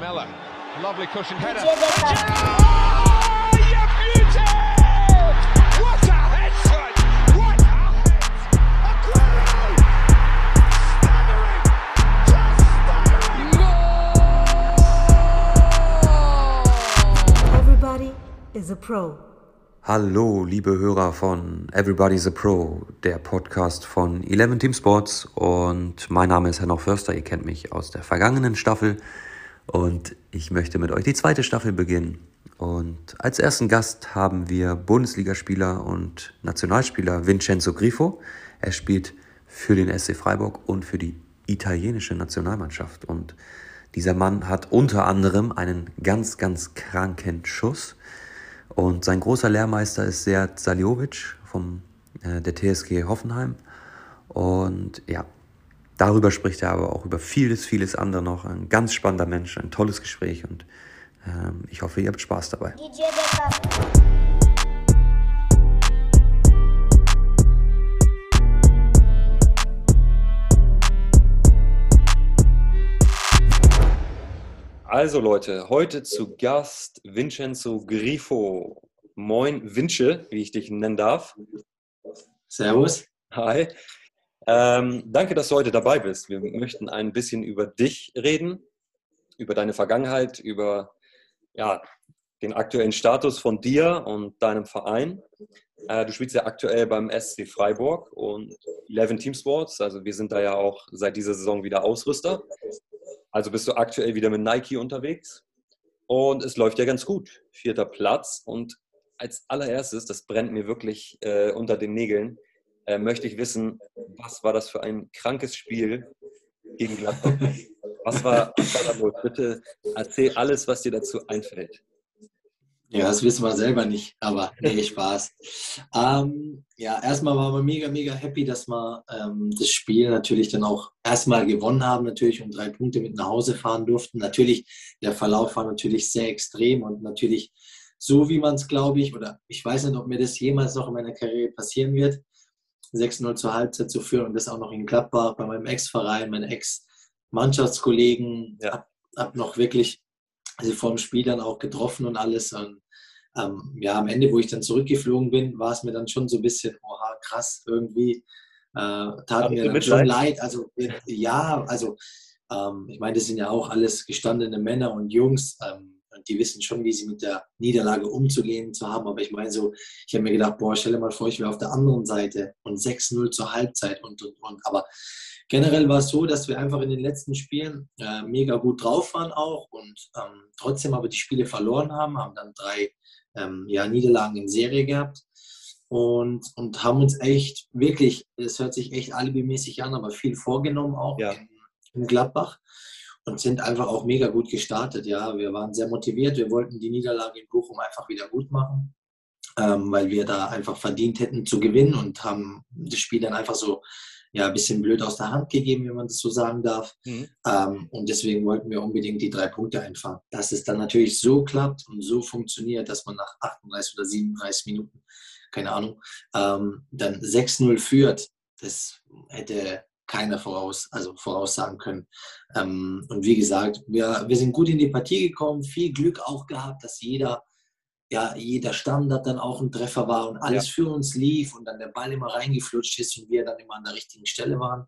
Lamella, lovely cushion header. Oh, you beauty! What a head, son! What a head! Aguero! Staggering! Just staggering! Everybody is a pro. Hallo, liebe Hörer von Everybody's a Pro, der Podcast von 11 Team Sports. Und mein Name ist Herr Förster, ihr kennt mich aus der vergangenen Staffel. Und ich möchte mit euch die zweite Staffel beginnen. Und als ersten Gast haben wir Bundesligaspieler und Nationalspieler Vincenzo Grifo. Er spielt für den SC Freiburg und für die italienische Nationalmannschaft. Und dieser Mann hat unter anderem einen ganz, ganz kranken Schuss. Und sein großer Lehrmeister ist Sead Saljovic vom äh, der TSG Hoffenheim. Und ja, darüber spricht er aber auch über vieles, vieles andere noch. Ein ganz spannender Mensch, ein tolles Gespräch und ähm, ich hoffe, ihr habt Spaß dabei. Also Leute, heute zu Gast Vincenzo Grifo. Moin Vince, wie ich dich nennen darf. Servus. Hi. Ähm, danke, dass du heute dabei bist. Wir möchten ein bisschen über dich reden, über deine Vergangenheit, über ja, den aktuellen Status von dir und deinem Verein. Äh, du spielst ja aktuell beim SC Freiburg und 11 Team Sports. Also wir sind da ja auch seit dieser Saison wieder Ausrüster. Also bist du aktuell wieder mit Nike unterwegs. Und es läuft ja ganz gut. Vierter Platz. Und als allererstes, das brennt mir wirklich äh, unter den Nägeln, äh, möchte ich wissen, was war das für ein krankes Spiel gegen Gladbach? Was war, was war da los? Bitte erzähl alles, was dir dazu einfällt. Ja, das wissen wir selber nicht, aber nee, Spaß. Ähm, ja, erstmal waren wir mega, mega happy, dass wir ähm, das Spiel natürlich dann auch erstmal gewonnen haben, natürlich und drei Punkte mit nach Hause fahren durften. Natürlich, der Verlauf war natürlich sehr extrem und natürlich so, wie man es, glaube ich, oder ich weiß nicht, ob mir das jemals noch in meiner Karriere passieren wird, 6-0 zur Halbzeit zu führen und das auch noch in Gladbach bei meinem Ex-Verein, meinen Ex-Mannschaftskollegen, Ja. hab, hab noch wirklich also vor dem Spiel dann auch getroffen und alles. Und ähm, ja, am Ende, wo ich dann zurückgeflogen bin, war es mir dann schon so ein bisschen, oha, krass, irgendwie äh, tat mir dann schon leid. Also ja, also ähm, ich meine, das sind ja auch alles gestandene Männer und Jungs. Ähm, und die wissen schon, wie sie mit der Niederlage umzugehen zu haben. Aber ich meine so, ich habe mir gedacht, boah, stell dir mal vor, ich wäre auf der anderen Seite und 6-0 zur Halbzeit und, und, und. Aber generell war es so, dass wir einfach in den letzten Spielen äh, mega gut drauf waren auch und ähm, trotzdem aber die Spiele verloren haben, haben dann drei ähm, ja, Niederlagen in Serie gehabt und, und haben uns echt wirklich, es hört sich echt alibimäßig an, aber viel vorgenommen auch Ja. in, in Gladbach und sind einfach auch mega gut gestartet. Ja, wir waren sehr motiviert, wir wollten die Niederlage in Bochum einfach wieder gut machen, ähm, weil wir da einfach verdient hätten zu gewinnen und haben das Spiel dann einfach so ja, ein bisschen blöd aus der Hand gegeben, wenn man das so sagen darf. Mhm. Ähm, und deswegen wollten wir unbedingt die drei Punkte einfangen. Dass es dann natürlich so klappt und so funktioniert, dass man nach 38 oder 37 Minuten, keine Ahnung, ähm, dann 6-0 führt, das hätte keiner voraus, also voraussagen können. Ähm, und wie gesagt, wir, wir sind gut in die Partie gekommen, viel Glück auch gehabt, dass jeder ja, jeder Standard dann auch ein Treffer war und alles für uns lief und dann der Ball immer reingeflutscht ist und wir dann immer an der richtigen Stelle waren.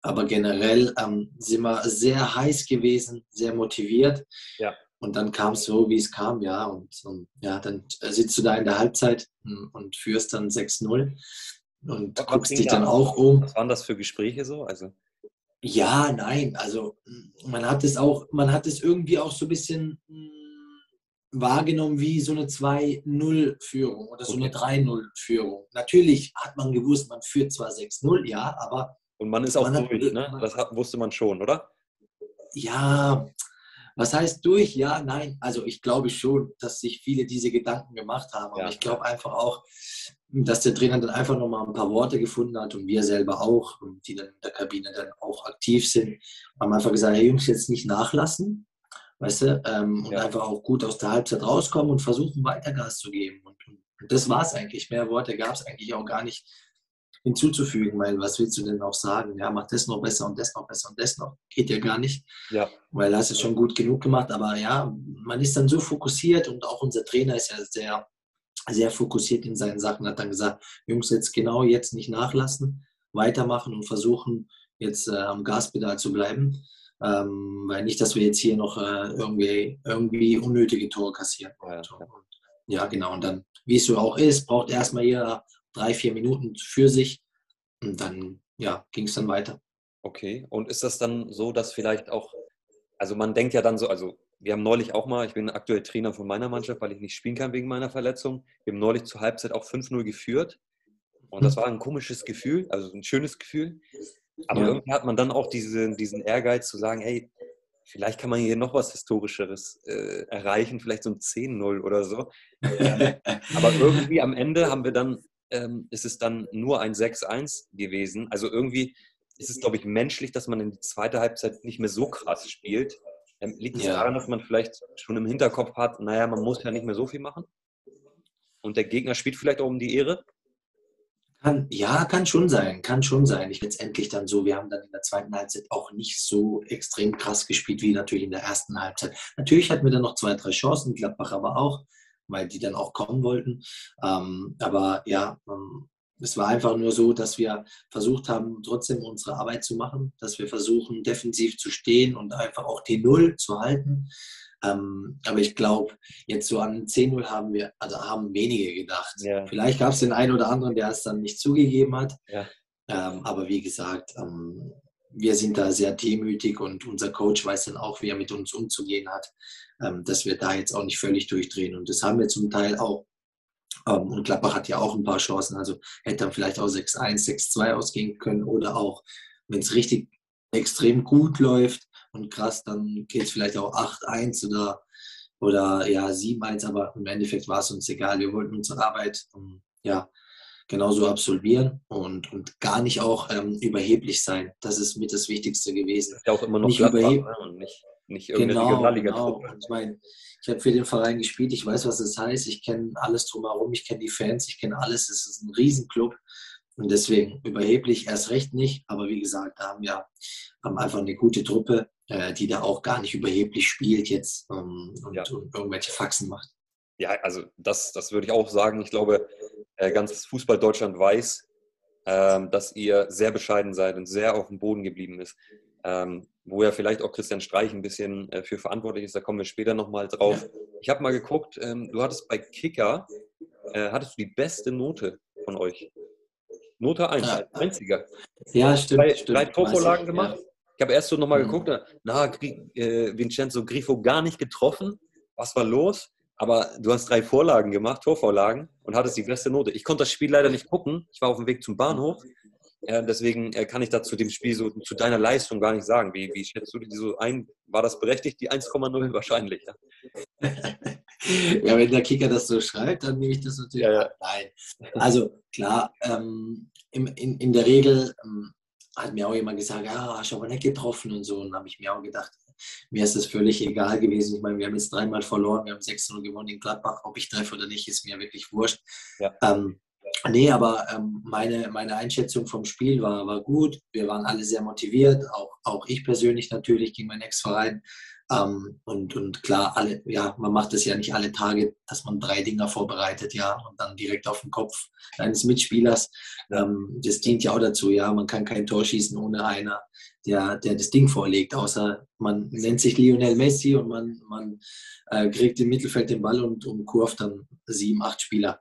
Aber generell ähm, sind wir sehr heiß gewesen, sehr motiviert. Ja. Und dann kam es so, wie es kam, ja. Und, und ja, dann sitzt du da in der Halbzeit hm, und führst dann 6-0 und Was guckst dich da dann ab? auch um. Was waren das für Gespräche so? Also, Ja, nein, also mm, man hat es auch, man hat es irgendwie auch so ein bisschen mm, wahrgenommen wie so eine 2-0-Führung oder so eine 3-0-Führung. Natürlich hat man gewusst, man führt zwar 6-0, ja, aber und man ist auch Man hat- durch, ne? Das hat, wusste man schon, oder? ja, was heißt durch? Ja, nein. Also ich glaube schon, dass sich viele diese Gedanken gemacht haben. Aber Ja. ich glaube einfach auch, dass der Trainer dann einfach nochmal ein paar Worte gefunden hat und wir selber auch, und die dann in der Kabine dann auch aktiv sind, haben einfach gesagt, hey Jungs, jetzt nicht nachlassen, weißt du, ähm, und Ja. einfach auch gut aus der Halbzeit rauskommen und versuchen weiter Gas zu geben. Und, und das war es eigentlich. Mehr Worte gab es eigentlich auch gar nicht. hinzuzufügen, weil was willst du denn auch sagen? Ja, mach das noch besser und das noch besser und das noch. Geht ja gar nicht. Ja. Weil du hast es schon gut genug gemacht. Aber ja, man ist dann so fokussiert und auch unser Trainer ist ja sehr, sehr fokussiert in seinen Sachen, hat dann gesagt, Jungs, jetzt genau jetzt nicht nachlassen, weitermachen und versuchen, jetzt äh, am Gaspedal zu bleiben. Ähm, weil nicht, dass wir jetzt hier noch äh, irgendwie, irgendwie unnötige Tore kassieren. Ja, Und, ja. genau. Und dann, wie es so auch ist, braucht erstmal jeder drei, vier Minuten für sich. Und dann, ja, ging es dann weiter. Okay. Und ist das dann so, dass vielleicht auch, also man denkt ja dann so, also wir haben neulich auch mal, ich bin aktuell Trainer von meiner Mannschaft, weil ich nicht spielen kann wegen meiner Verletzung. Wir haben neulich zur Halbzeit auch 5-0 geführt. Und das war ein komisches Gefühl, also ein schönes Gefühl. Aber Ja. irgendwie hat man dann auch diese, diesen Ehrgeiz zu sagen, hey, vielleicht kann man hier noch was Historischeres äh, erreichen, vielleicht so ein 10-0 oder so. Aber irgendwie am Ende haben wir dann, ähm, ist es dann nur ein 6-1 gewesen. Also irgendwie ist es, glaube ich, menschlich, dass man in die zweite Halbzeit nicht mehr so krass spielt. Ähm, liegt es Ja. daran, dass man vielleicht schon im Hinterkopf hat, naja, man muss ja nicht mehr so viel machen? Und der Gegner spielt vielleicht auch um die Ehre? Kann, ja, kann schon sein, kann schon sein. Ich letztendlich dann so, wir haben dann in der zweiten Halbzeit auch nicht so extrem krass gespielt wie natürlich in der ersten Halbzeit. Natürlich hatten wir dann noch zwei, drei Chancen, Gladbach aber auch, weil die dann auch kommen wollten. Ähm, aber ja, ähm, es war einfach nur so, dass wir versucht haben, trotzdem unsere Arbeit zu machen, dass wir versuchen, defensiv zu stehen und einfach auch die Null zu halten. Ähm, aber ich glaube, jetzt so an 10-0 haben wir, also haben wenige gedacht. Ja. Vielleicht gab es den einen oder anderen, der es dann nicht zugegeben hat. Ja. Ähm, aber wie gesagt, ähm, wir sind da sehr demütig und unser Coach weiß dann auch, wie er mit uns umzugehen hat, ähm, dass wir da jetzt auch nicht völlig durchdrehen. Und das haben wir zum Teil auch. Ähm, und Gladbach hat ja auch ein paar Chancen. Also hätte dann vielleicht auch 6-1, 6-2 ausgehen können oder auch, wenn es richtig extrem gut läuft und krass, dann geht es vielleicht auch 8-1 oder, oder ja 7-1, aber im Endeffekt war es uns egal. Wir wollten unsere Arbeit ähm, ja genauso absolvieren und, und gar nicht auch ähm, überheblich sein. Das ist mit das Wichtigste gewesen. Ist ja auch immer noch Nicht Gladbach überheb- ne? und nicht, nicht irgendeine Genau, genau. Regionalliga-Truppe. Und ich meine, ich habe für den Verein gespielt, ich weiß, was das heißt, ich kenne alles drumherum, ich kenne die Fans, ich kenne alles. Es ist ein Riesenclub und deswegen überheblich erst recht nicht. Aber wie gesagt, da haben wir haben einfach eine gute Truppe, äh, die da auch gar nicht überheblich spielt jetzt ähm, und, Ja. und irgendwelche Faxen macht. Ja, also das, das würde ich auch sagen. Ich glaube, äh, ganz Fußball Deutschland weiß, ähm, dass ihr sehr bescheiden seid und sehr auf dem Boden geblieben ist. Ähm, wo ja vielleicht auch Christian Streich ein bisschen äh, für verantwortlich ist, da kommen wir später nochmal drauf. Ich habe mal geguckt, ähm, du hattest bei Kicker, äh, hattest du die beste Note von euch. Note 1, Ja. einziger. Ja, stimmt. drei, stimmt, drei Torvorlagen ich, gemacht. Ich habe erst so nochmal Mhm. geguckt, na, äh, Vincenzo Grifo gar nicht getroffen. Was war los? Aber du hast drei Vorlagen gemacht, Torvorlagen, und hattest die beste Note. Ich konnte das Spiel leider nicht gucken. Ich war auf dem Weg zum Bahnhof. Deswegen äh, kann ich da zu dem Spiel, so zu deiner Leistung gar nicht sagen. Wie, wie schätzt du die so ein? War das berechtigt, die 1,0 wahrscheinlich? Ja? ja, wenn der Kicker das so schreibt, dann nehme ich das natürlich Ja, ja. Nein. Also klar, ähm, im, in, in der Regel ähm, hat mir auch jemand gesagt, ja, hast du aber nicht getroffen und so. Und habe ich mir auch gedacht, mir ist das völlig egal gewesen. Ich meine, wir haben jetzt dreimal verloren, wir haben 6-0 gewonnen in Gladbach. Ob ich treffe oder nicht, ist mir wirklich wurscht. Ja. Ähm, nee, aber ähm, meine, meine Einschätzung vom Spiel war, war gut. Wir waren alle sehr motiviert, auch, auch ich persönlich natürlich gegen meinen Ex-Verein. Ähm, und, und klar, alle, ja, man macht es ja nicht alle Tage, dass man drei Dinger vorbereitet, ja, und dann direkt auf den Kopf eines Mitspielers. Ähm, das dient ja auch dazu, ja. Man kann kein Tor schießen ohne einer, der, der das Ding vorlegt, außer man nennt sich Lionel Messi und man, man äh, kriegt im Mittelfeld den Ball und, und kurft dann sieben, acht Spieler.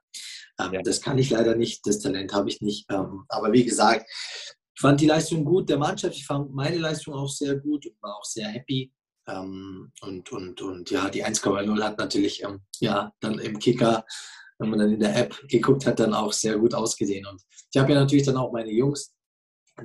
Ähm, Ja. Das kann ich leider nicht, das Talent habe ich nicht. Ähm, aber wie gesagt, ich fand die Leistung gut der Mannschaft, ich fand meine Leistung auch sehr gut und war auch sehr happy. Ähm, und, und, und ja, die 1,0 hat natürlich ähm, ja, dann im Kicker, wenn man dann in der App geguckt hat, dann auch sehr gut ausgesehen. Und ich habe ja natürlich dann auch meine Jungs,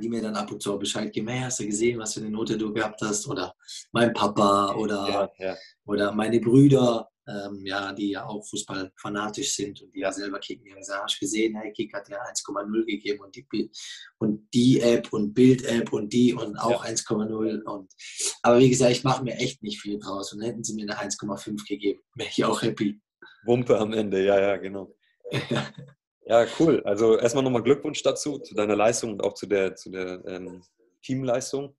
die mir dann ab und zu Bescheid geben, hey, hast du gesehen, was für eine Note du gehabt hast? Oder mein Papa oder, Ja, ja. oder meine Brüder, ähm, ja, die ja auch fußballfanatisch sind und die ja selber kicken. Die haben gesagt, hast gesehen, hey, Kick hat ja 1,0 gegeben und die, und die App und Bild-App und die und auch 1,0. Und, aber wie gesagt, ich mache mir echt nicht viel draus. Und hätten sie mir eine 1,5 gegeben, wäre ich auch happy. Wumpe am Ende, ja, ja, genau. Ja, cool. Also erstmal nochmal Glückwunsch dazu, zu deiner Leistung und auch zu der, zu der ähm, Teamleistung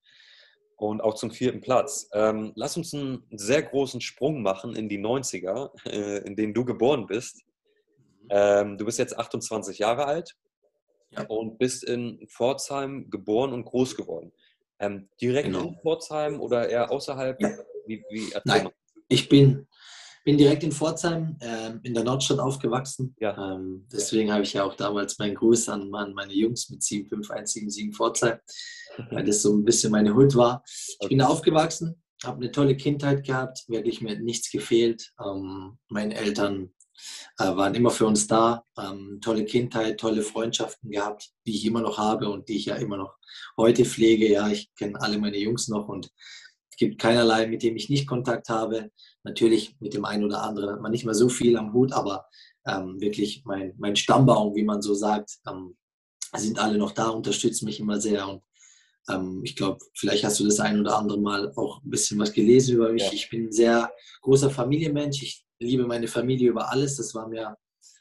und auch zum vierten Platz. Ähm, lass uns einen sehr großen Sprung machen in die 90er, äh, in denen du geboren bist. Ähm, du bist jetzt 28 Jahre alt Ja. und bist in Pforzheim geboren und groß geworden. Ähm, direkt Genau. in Pforzheim oder eher außerhalb? Wie, wie, Nein, ich bin, bin direkt in Pforzheim, ähm, in der Nordstadt aufgewachsen. Ja. Ähm, deswegen habe ich ja auch damals meinen Gruß an, an meine Jungs mit 75177 Pforzheim, weil das so ein bisschen meine Hut war. Ich bin da aufgewachsen, habe eine tolle Kindheit gehabt, wirklich mir nichts gefehlt. Ähm, meine Eltern äh, waren immer für uns da, ähm, tolle Kindheit, tolle Freundschaften gehabt, die ich immer noch habe und die ich ja immer noch heute pflege. Ja, ich kenne alle meine Jungs noch und es gibt keinerlei, mit dem ich nicht Kontakt habe. Natürlich mit dem einen oder anderen hat man nicht mehr so viel am Hut, aber ähm, wirklich mein, mein Stammbaum, wie man so sagt, ähm, sind alle noch da, unterstützen mich immer sehr und ähm, ich glaube, vielleicht hast du das ein oder andere Mal auch ein bisschen was gelesen über mich. Ja. Ich bin ein sehr großer Familienmensch. Ich liebe meine Familie über alles. Das war mir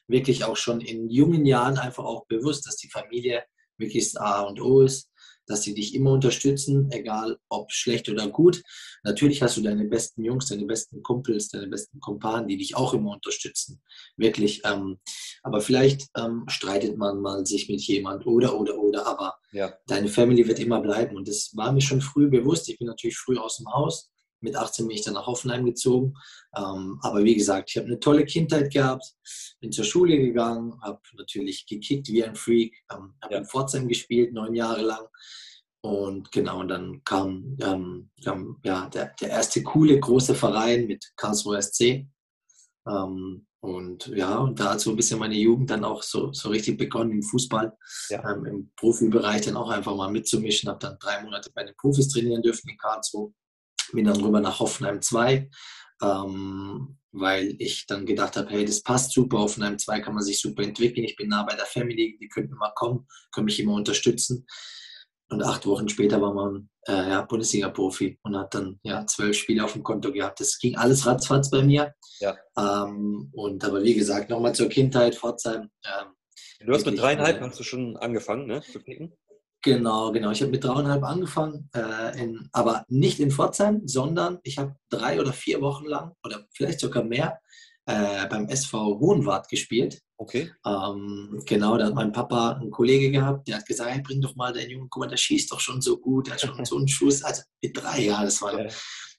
wirklich auch schon in jungen Jahren einfach auch bewusst, dass die Familie wirklich das A und O ist, dass sie dich immer unterstützen, egal ob schlecht oder gut. Natürlich hast du deine besten Jungs, deine besten Kumpels, deine besten Kumpanen, die dich auch immer unterstützen. Wirklich. Ähm, aber vielleicht ähm, streitet man mal sich mit jemand oder, oder, oder. Aber Ja. deine Family wird immer bleiben. Und das war mir schon früh bewusst. Ich bin natürlich früh aus dem Haus. Mit 18 bin ich dann nach Hoffenheim gezogen. Ähm, aber wie gesagt, ich habe eine tolle Kindheit gehabt, bin zur Schule gegangen, habe natürlich gekickt wie ein Freak, ähm, habe Ja. in Pforzheim gespielt, neun Jahre lang. Und genau, und dann kam, ähm, kam ja, der, der erste coole große Verein mit Karlsruhe SC. Ähm, und ja, und da hat so ein bisschen meine Jugend dann auch so, so richtig begonnen im Fußball, Ja. ähm, im Profibereich dann auch einfach mal mitzumischen. Habe dann drei Monate bei den Profis trainieren dürfen in Karlsruhe. Bin dann rüber nach Hoffenheim 2, ähm, weil ich dann gedacht habe, hey, das passt super. Hoffenheim 2 kann man sich super entwickeln. Ich bin nah bei der Family, die könnten immer kommen, können mich immer unterstützen. Und acht Wochen später war man äh, ja, Bundesliga-Profi und hat dann ja zwölf Spiele auf dem Konto gehabt. Das ging alles ratzfatz bei mir. Ja. Ähm, und aber wie gesagt, nochmal zur Kindheit, Pforzheim. Ähm, Du hast mit dreieinhalb äh, hast du schon angefangen, ne? Zu kicken? Genau, genau. Ich habe mit dreieinhalb angefangen, äh, in, aber nicht in Pforzheim, sondern ich habe drei oder vier Wochen lang oder vielleicht sogar mehr äh, beim SV Hohenwart gespielt. Okay. Ähm, genau, da hat mein Papa einen Kollege gehabt, der hat gesagt, hey, bring doch mal den Jungen, guck mal, der schießt doch schon so gut, der hat schon so einen Schuss, also mit drei Jahren, das war, Ja.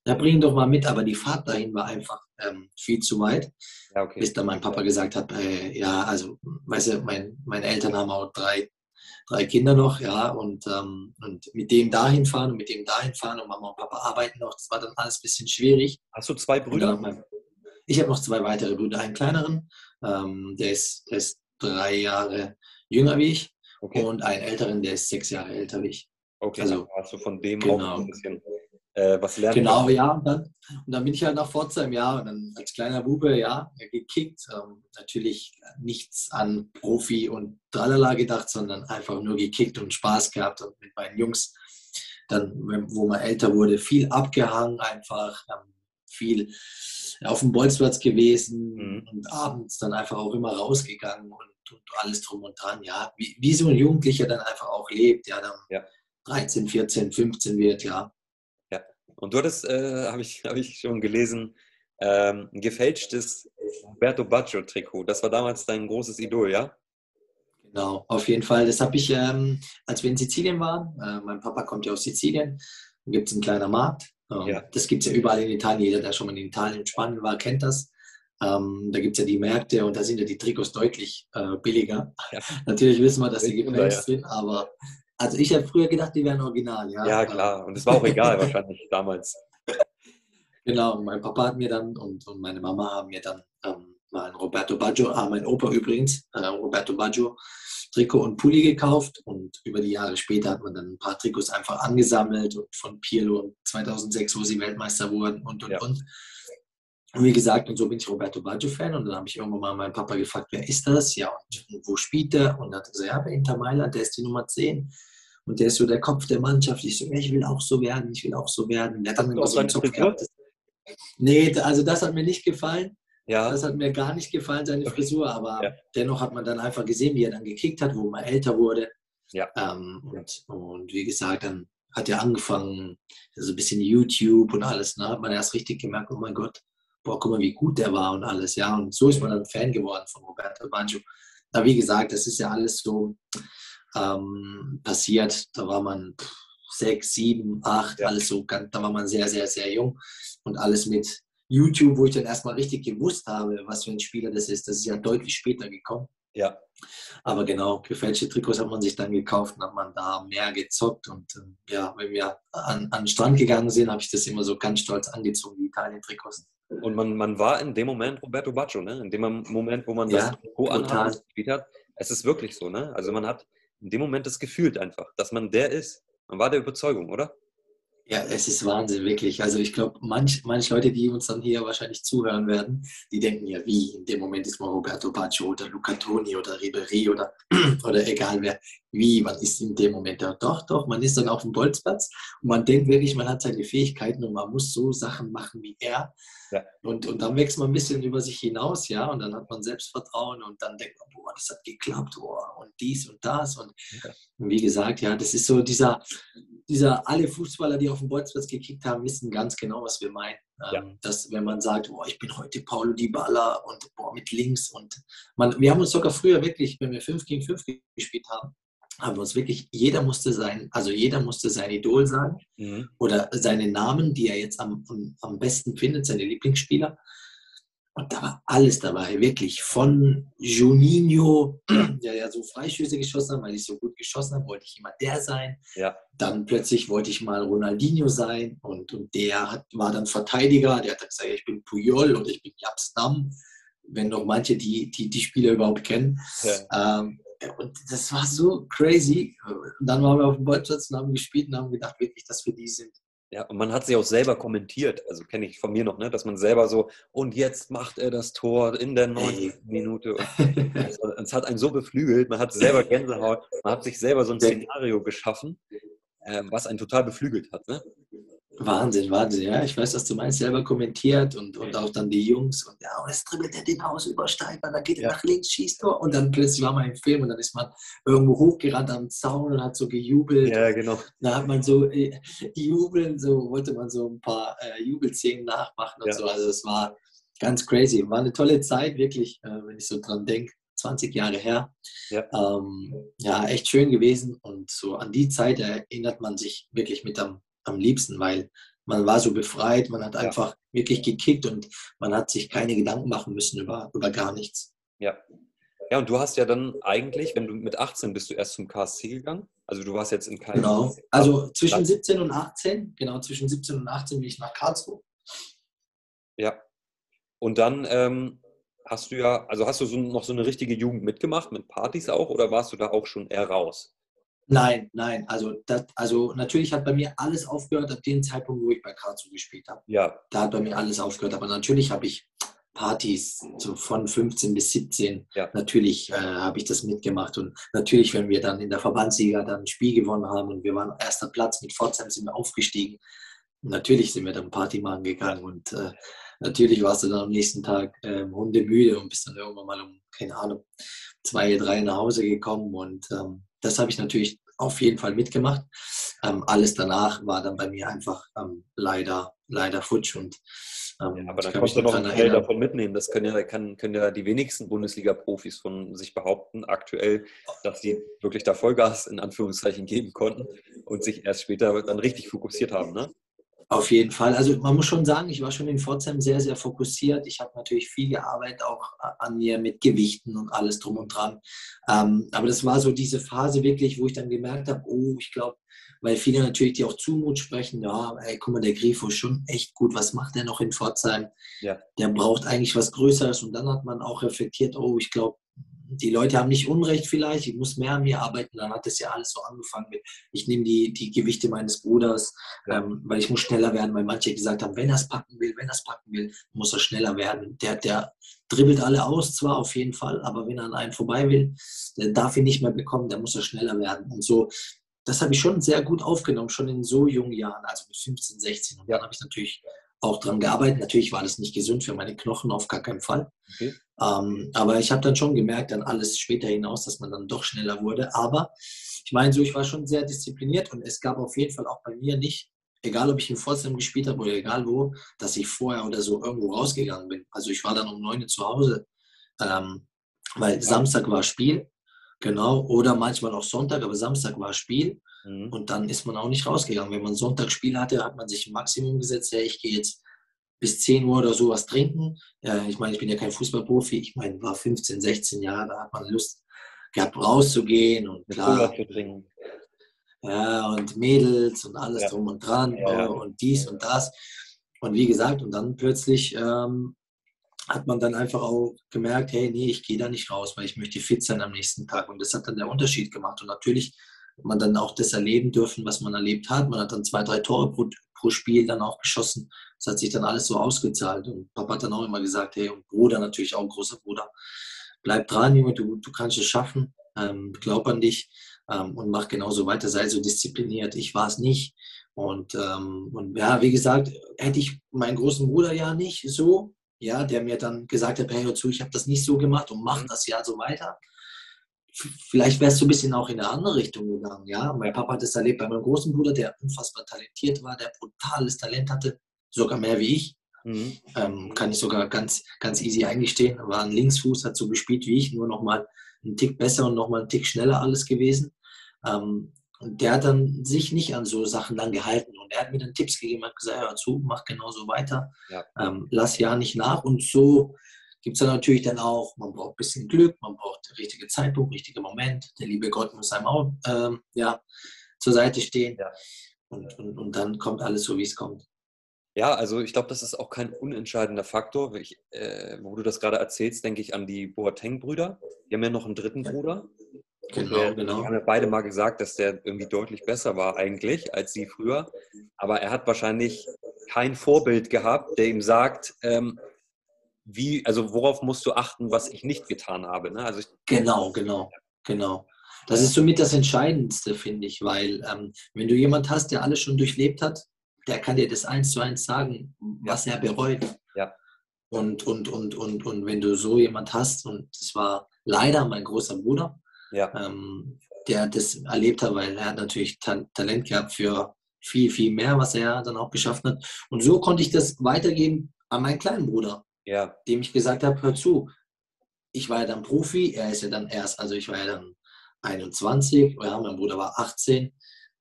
da bring ihn doch mal mit, aber die Fahrt dahin war einfach ähm, viel zu weit Ja, okay. bis dann mein Papa gesagt hat, äh, ja, also, weißt du, mein, meine Eltern haben auch drei, drei Kinder noch, ja, und, ähm, und mit dem dahin fahren und mit dem dahin fahren und Mama und Papa arbeiten noch, das war dann alles ein bisschen schwierig. Hast du zwei Brüder? mein, ich habe noch zwei weitere Brüder, einen kleineren, ähm, der, ist, der ist drei Jahre jünger wie ich Okay. und einen älteren, der ist sechs Jahre älter wie ich. Okay, also- also hast du von dem Genau. auch ein bisschen äh, was lernen Genau, ja. Und dann, und dann bin ich halt nach Pforzheim, ja, und dann als kleiner Bube, ja, gekickt. Ähm, natürlich nichts an Profi und Tralala gedacht, sondern einfach nur gekickt und Spaß gehabt und mit meinen Jungs. Dann, wo man älter wurde, viel abgehangen, einfach ähm, viel auf dem Bolzplatz gewesen Mhm. und abends dann einfach auch immer rausgegangen und, und alles drum und dran, ja. Wie, wie so ein Jugendlicher dann einfach auch lebt, ja, dann Ja. 13, 14, 15 wird, ja. Und du hattest, äh, habe ich, hab ich schon gelesen, ähm, ein gefälschtes Roberto Baggio-Trikot. Das war damals dein großes Idol, ja? Genau, auf jeden Fall. Das habe ich, ähm, als wir in Sizilien waren, äh, mein Papa kommt ja aus Sizilien, da gibt es einen kleinen Markt. Ähm, Ja. Das gibt es ja überall in Italien. Jeder, der schon mal in Italien und Spanien war, kennt das. Ähm, da gibt es ja die Märkte und da sind ja die Trikots deutlich äh, billiger. Ja. Natürlich wissen wir, dass sie gefälscht sind, aber also ich habe früher gedacht, die wären original. Ja, Ja, klar. Und es war auch egal wahrscheinlich damals. Genau, mein Papa hat mir dann und, und meine Mama haben mir dann ähm, mal ein Roberto Baggio, ah, mein Opa übrigens, äh, Roberto Baggio Trikot und Pulli gekauft und über die Jahre später hat man dann ein paar Trikots einfach angesammelt und von Pirlo 2006, wo sie Weltmeister wurden und und Ja. und. Und wie gesagt, und so bin ich Roberto Baggio-Fan und dann habe ich irgendwann mal meinen Papa gefragt, wer ist das? Ja, und, wo spielt der? Und er hat gesagt, ja, bei Inter Mailand, der ist die Nummer 10. Und der ist so der Kopf der Mannschaft. Ich so, ich will auch so werden, ich will auch so werden. Der hat dann immer so einen seine Zopf Frisur? gehabt. Nee, also das hat mir nicht gefallen. Ja. Das hat mir gar nicht gefallen, seine Frisur, aber Ja. dennoch hat man dann einfach gesehen, wie er dann gekickt hat, wo man älter wurde. Ja. Ähm, und, und wie gesagt, dann hat er angefangen, so ein bisschen YouTube und alles. Da hat man erst richtig gemerkt, oh mein Gott, boah, guck mal, wie gut der war und alles. Ja, und so ist man dann Fan geworden von Roberto Baggio. Aber wie gesagt, das ist ja alles so ähm, passiert. Da war man sechs, sieben, acht, Ja. alles so, ganz, da war man sehr, sehr, sehr jung. Und alles mit YouTube, wo ich dann erstmal richtig gewusst habe, was für ein Spieler das ist. Das ist ja deutlich später gekommen. Ja. Aber genau, gefälschte Trikots hat man sich dann gekauft und hat man da mehr gezockt. Und ähm, ja, wenn wir an, an den Strand gegangen sind, habe ich das immer so ganz stolz angezogen, die Italien-Trikots. Und man, man war in dem Moment Roberto Baggio, ne? In dem Moment, wo man Ja, das Trikot total. anhat und gespielt hat. Es ist wirklich so, ne? Also man hat in dem Moment das gefühlt einfach, dass man der ist. Man war der Überzeugung, oder? Ja, es ist Wahnsinn, wirklich. Also ich glaube, manch, manch Leute, die uns dann hier wahrscheinlich zuhören werden, die denken ja, wie, in dem Moment ist man Roberto Baggio oder Luca Toni oder Ribéry oder, oder egal wer. Wie, man ist in dem Moment da. Doch, doch, man ist dann auf dem Bolzplatz und man denkt wirklich, man hat seine Fähigkeiten und man muss so Sachen machen wie er. Ja. Und, und dann wächst man ein bisschen über sich hinaus, ja, und dann hat man Selbstvertrauen und dann denkt man, boah, das hat geklappt, boah, und dies und das. Und, Ja. und wie gesagt, ja, das ist so dieser, dieser, alle Fußballer, die auf dem Bolzplatz gekickt haben, wissen ganz genau, was wir meinen. Ja. Ähm, dass, wenn man sagt, boah, ich bin heute Paulo Dybala und boah, mit links und man, wir haben uns sogar früher wirklich, wenn wir 5 gegen 5 gespielt haben, haben wir uns wirklich, jeder musste sein, also jeder musste sein Idol sagen Mhm. oder seine Namen, die er jetzt am, am, am besten findet, seine Lieblingsspieler. Und da war alles dabei, wirklich. Von Juninho, der ja so Freischüsse geschossen hat, weil ich so gut geschossen habe, wollte ich immer der sein. Ja. Dann plötzlich wollte ich mal Ronaldinho sein und, und der hat, war dann Verteidiger. Der hat dann gesagt, ich bin Puyol oder ich bin Japstam, wenn noch manche die, die, die Spieler überhaupt kennen. Ja. Ähm, und das war so crazy. Und dann waren wir auf dem Bolzplatz und haben gespielt und haben gedacht, wirklich, dass wir die sind. Ja, und man hat sie auch selber kommentiert, also kenne ich von mir noch, ne, dass man selber so, und jetzt macht er das Tor in der 90. Minute. Und es, es hat einen so beflügelt, man hat selber Gänsehaut, man hat sich selber so ein Szenario geschaffen, äh, was einen total beflügelt hat. Ne? Wahnsinn, Wahnsinn. Ja, ich weiß, was du meinst, selber kommentiert und, und auch dann die Jungs. Und ja, und jetzt dribbelt er den Haus übersteigt man, dann geht er Ja. nach links, schießt Tor. Und dann plötzlich war man im Film und dann ist man irgendwo hochgerannt am Zaun und hat so gejubelt. Ja, genau. Da hat man so äh, jubeln, so wollte man so ein paar äh, Jubelszenen nachmachen und Ja. so. Also es war ganz crazy. War eine tolle Zeit, wirklich, äh, wenn ich so dran denke. 20 Jahre her. Ja. Ähm, ja, echt schön gewesen. Und so an die Zeit erinnert man sich wirklich mit am, am liebsten, weil man war so befreit, man hat einfach wirklich gekickt und man hat sich keine Gedanken machen müssen über, über gar nichts. Ja. Ja, und du hast ja dann eigentlich, wenn du mit 18 bist du erst zum KSC gegangen. Also du warst jetzt in keinem. Genau. Also zwischen 17 und 18, genau zwischen 17 und 18 bin ich nach Karlsruhe. Ja. Und dann ähm, hast du ja, also hast du so, noch so eine richtige Jugend mitgemacht, mit Partys auch, oder warst du da auch schon eher raus? Nein, nein. Also, das, also natürlich hat bei mir alles aufgehört ab dem Zeitpunkt, wo ich bei Karlsruhe gespielt habe. Ja, Da hat bei mir alles aufgehört. Aber natürlich habe ich Partys so von 15 bis 17. Ja. Natürlich äh, habe ich das mitgemacht. Und natürlich, wenn wir dann in der Verbandsliga dann ein Spiel gewonnen haben und wir waren erster Platz mit Pforzheim, sind wir aufgestiegen. Natürlich sind wir dann Party machen gegangen und äh, natürlich warst du dann am nächsten Tag ähm, hundemüde und bist dann irgendwann mal um, keine Ahnung, zwei, drei nach Hause gekommen und ähm, das habe ich natürlich auf jeden Fall mitgemacht. Ähm, alles danach war dann bei mir einfach ähm, leider, leider futsch und ähm, aber ich dann kann kannst mich du noch einen Teil erinnern. davon mitnehmen. Das können ja, kann, können ja die wenigsten Bundesliga-Profis von sich behaupten, aktuell, dass sie wirklich da Vollgas in Anführungszeichen geben konnten und sich erst später dann richtig fokussiert haben. Ne? Auf jeden Fall. Also man muss schon sagen, ich war schon in Pforzheim sehr, sehr fokussiert. Ich habe natürlich viel gearbeitet auch an mir mit Gewichten und alles drum und dran. Ähm, aber das war so diese Phase wirklich, wo ich dann gemerkt habe, oh, ich glaube, weil viele natürlich, die auch Zumut sprechen, ja, ey, guck mal, der Grifo ist schon echt gut, was macht der noch in Pforzheim? Ja. Der braucht eigentlich was Größeres. Und dann hat man auch reflektiert, oh, ich glaube, die Leute haben nicht Unrecht vielleicht, ich muss mehr an mir arbeiten. Dann hat das ja alles so angefangen mit, ich nehme die, die Gewichte meines Bruders, ähm, weil ich muss schneller werden, weil manche gesagt haben, wenn er es packen will, wenn er es packen will, muss er schneller werden. Der, der dribbelt alle aus, zwar auf jeden Fall, aber wenn er an einen vorbei will, der darf ihn nicht mehr bekommen, der muss er schneller werden. Und so, das habe ich schon sehr gut aufgenommen, schon in so jungen Jahren, also mit 15, 16. Und dann habe ich natürlich auch dran gearbeitet. Natürlich war das nicht gesund für meine Knochen, auf gar keinen Fall. Okay. Ähm, aber ich habe dann schon gemerkt, dann alles später hinaus, dass man dann doch schneller wurde. Aber ich meine, so, ich war schon sehr diszipliniert und es gab auf jeden Fall auch bei mir nicht, egal ob ich in Pforzheim gespielt habe oder egal wo, dass ich vorher oder so irgendwo rausgegangen bin. Also ich war dann um 9 Uhr zu Hause, ähm, weil Samstag war Spiel, genau, oder manchmal auch Sonntag, aber Samstag war Spiel. Mhm. Und dann ist man auch nicht rausgegangen. Wenn man Sonntag Spiel hatte, hat man sich ein Maximum gesetzt, hey, ich gehe jetzt bis 10 Uhr oder sowas trinken. Äh, ich meine, ich bin ja kein Fußballprofi. Ich meine, war 15, 16 Jahre, da hat man Lust gehabt, rauszugehen und Mit klar, ja, und Mädels und alles Ja. drum und dran Ja, äh, und dies und das. Und wie gesagt, und dann plötzlich ähm, hat man dann einfach auch gemerkt, hey, nee, ich gehe da nicht raus, weil ich möchte fit sein am nächsten Tag. Und das hat dann der Unterschied gemacht. Und natürlich man dann auch das erleben dürfen, was man erlebt hat. Man hat dann zwei, drei Tore pro, pro Spiel dann auch geschossen. Das hat sich dann alles so ausgezahlt. Und Papa hat dann auch immer gesagt, hey, und Bruder natürlich auch, großer Bruder, bleib dran, Junge, du, du kannst es schaffen. Ähm, glaub an dich ähm, und mach genauso weiter, sei so diszipliniert. Ich war es nicht. Und, ähm, und ja, wie gesagt, hätte ich meinen großen Bruder ja nicht so, ja, der mir dann gesagt hat, hey, hör zu, ich habe das nicht so gemacht und mach das ja so weiter. Vielleicht wärst du ein bisschen auch in eine andere Richtung gegangen, ja. Mein Papa hat es erlebt bei meinem großen Bruder, der unfassbar talentiert war, der brutales Talent hatte, sogar mehr wie ich. Mhm. Ähm, kann ich sogar ganz, ganz easy eingestehen. War ein Linksfuß, hat so gespielt wie ich, nur nochmal einen Tick besser und nochmal einen Tick schneller alles gewesen. Ähm, und der hat dann sich nicht an so Sachen dann gehalten. Und er hat mir dann Tipps gegeben, hat gesagt, hör zu, mach genauso weiter. Ja. Ähm, lass ja nicht nach. Und so gibt es dann natürlich dann auch, man braucht ein bisschen Glück, man braucht den richtigen Zeitpunkt, richtigen Moment. Der liebe Gott muss einem auch ähm, ja, zur Seite stehen. Ja. Und, und, und dann kommt alles so, wie es kommt. Ja, also ich glaube, das ist auch kein unentscheidender Faktor. Ich, äh, wo du das gerade erzählst, denke ich an die Boateng-Brüder. Die haben ja noch einen dritten Bruder. Genau, der, genau. Die haben ja beide mal gesagt, dass der irgendwie deutlich besser war eigentlich als sie früher. Aber er hat wahrscheinlich kein Vorbild gehabt, der ihm sagt, ähm, wie, also worauf musst du achten, was ich nicht getan habe. Ne? Also Genau, genau, genau. Das ist somit das Entscheidendste, finde ich, weil ähm, wenn du jemand hast, der alles schon durchlebt hat, der kann dir das eins zu eins sagen, was er bereut. Ja. Und, und, und, und, und wenn du so jemand hast, und das war leider mein großer Bruder, ja, ähm, der das erlebt hat, weil er hat natürlich Ta Talent gehabt für viel, viel mehr, was er dann auch geschafft hat. Und so konnte ich das weitergeben an meinen kleinen Bruder ja, dem ich gesagt habe, hör zu, ich war ja dann Profi, er ist ja dann erst, also ich war ja dann 21, ja, mein Bruder war 18,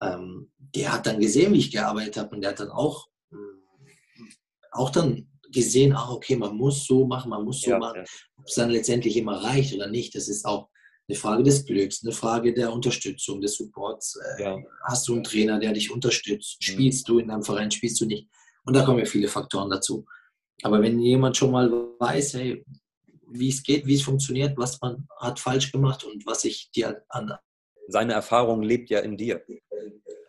ähm, der hat dann gesehen, wie ich gearbeitet habe und der hat dann auch, mh, auch dann gesehen, ah, okay, man muss so machen, man muss so ja, machen. ja. Ob es dann letztendlich immer reicht oder nicht, das ist auch eine Frage des Glücks, eine Frage der Unterstützung, des Supports. Äh, Ja. Hast du einen Trainer, der dich unterstützt? Mhm. Spielst du in deinem Verein, spielst du nicht? Und da kommen ja viele Faktoren dazu. Aber wenn jemand schon mal weiß, hey, wie es geht, wie es funktioniert, was man hat falsch gemacht und was ich dir an Seine Erfahrung lebt ja in dir.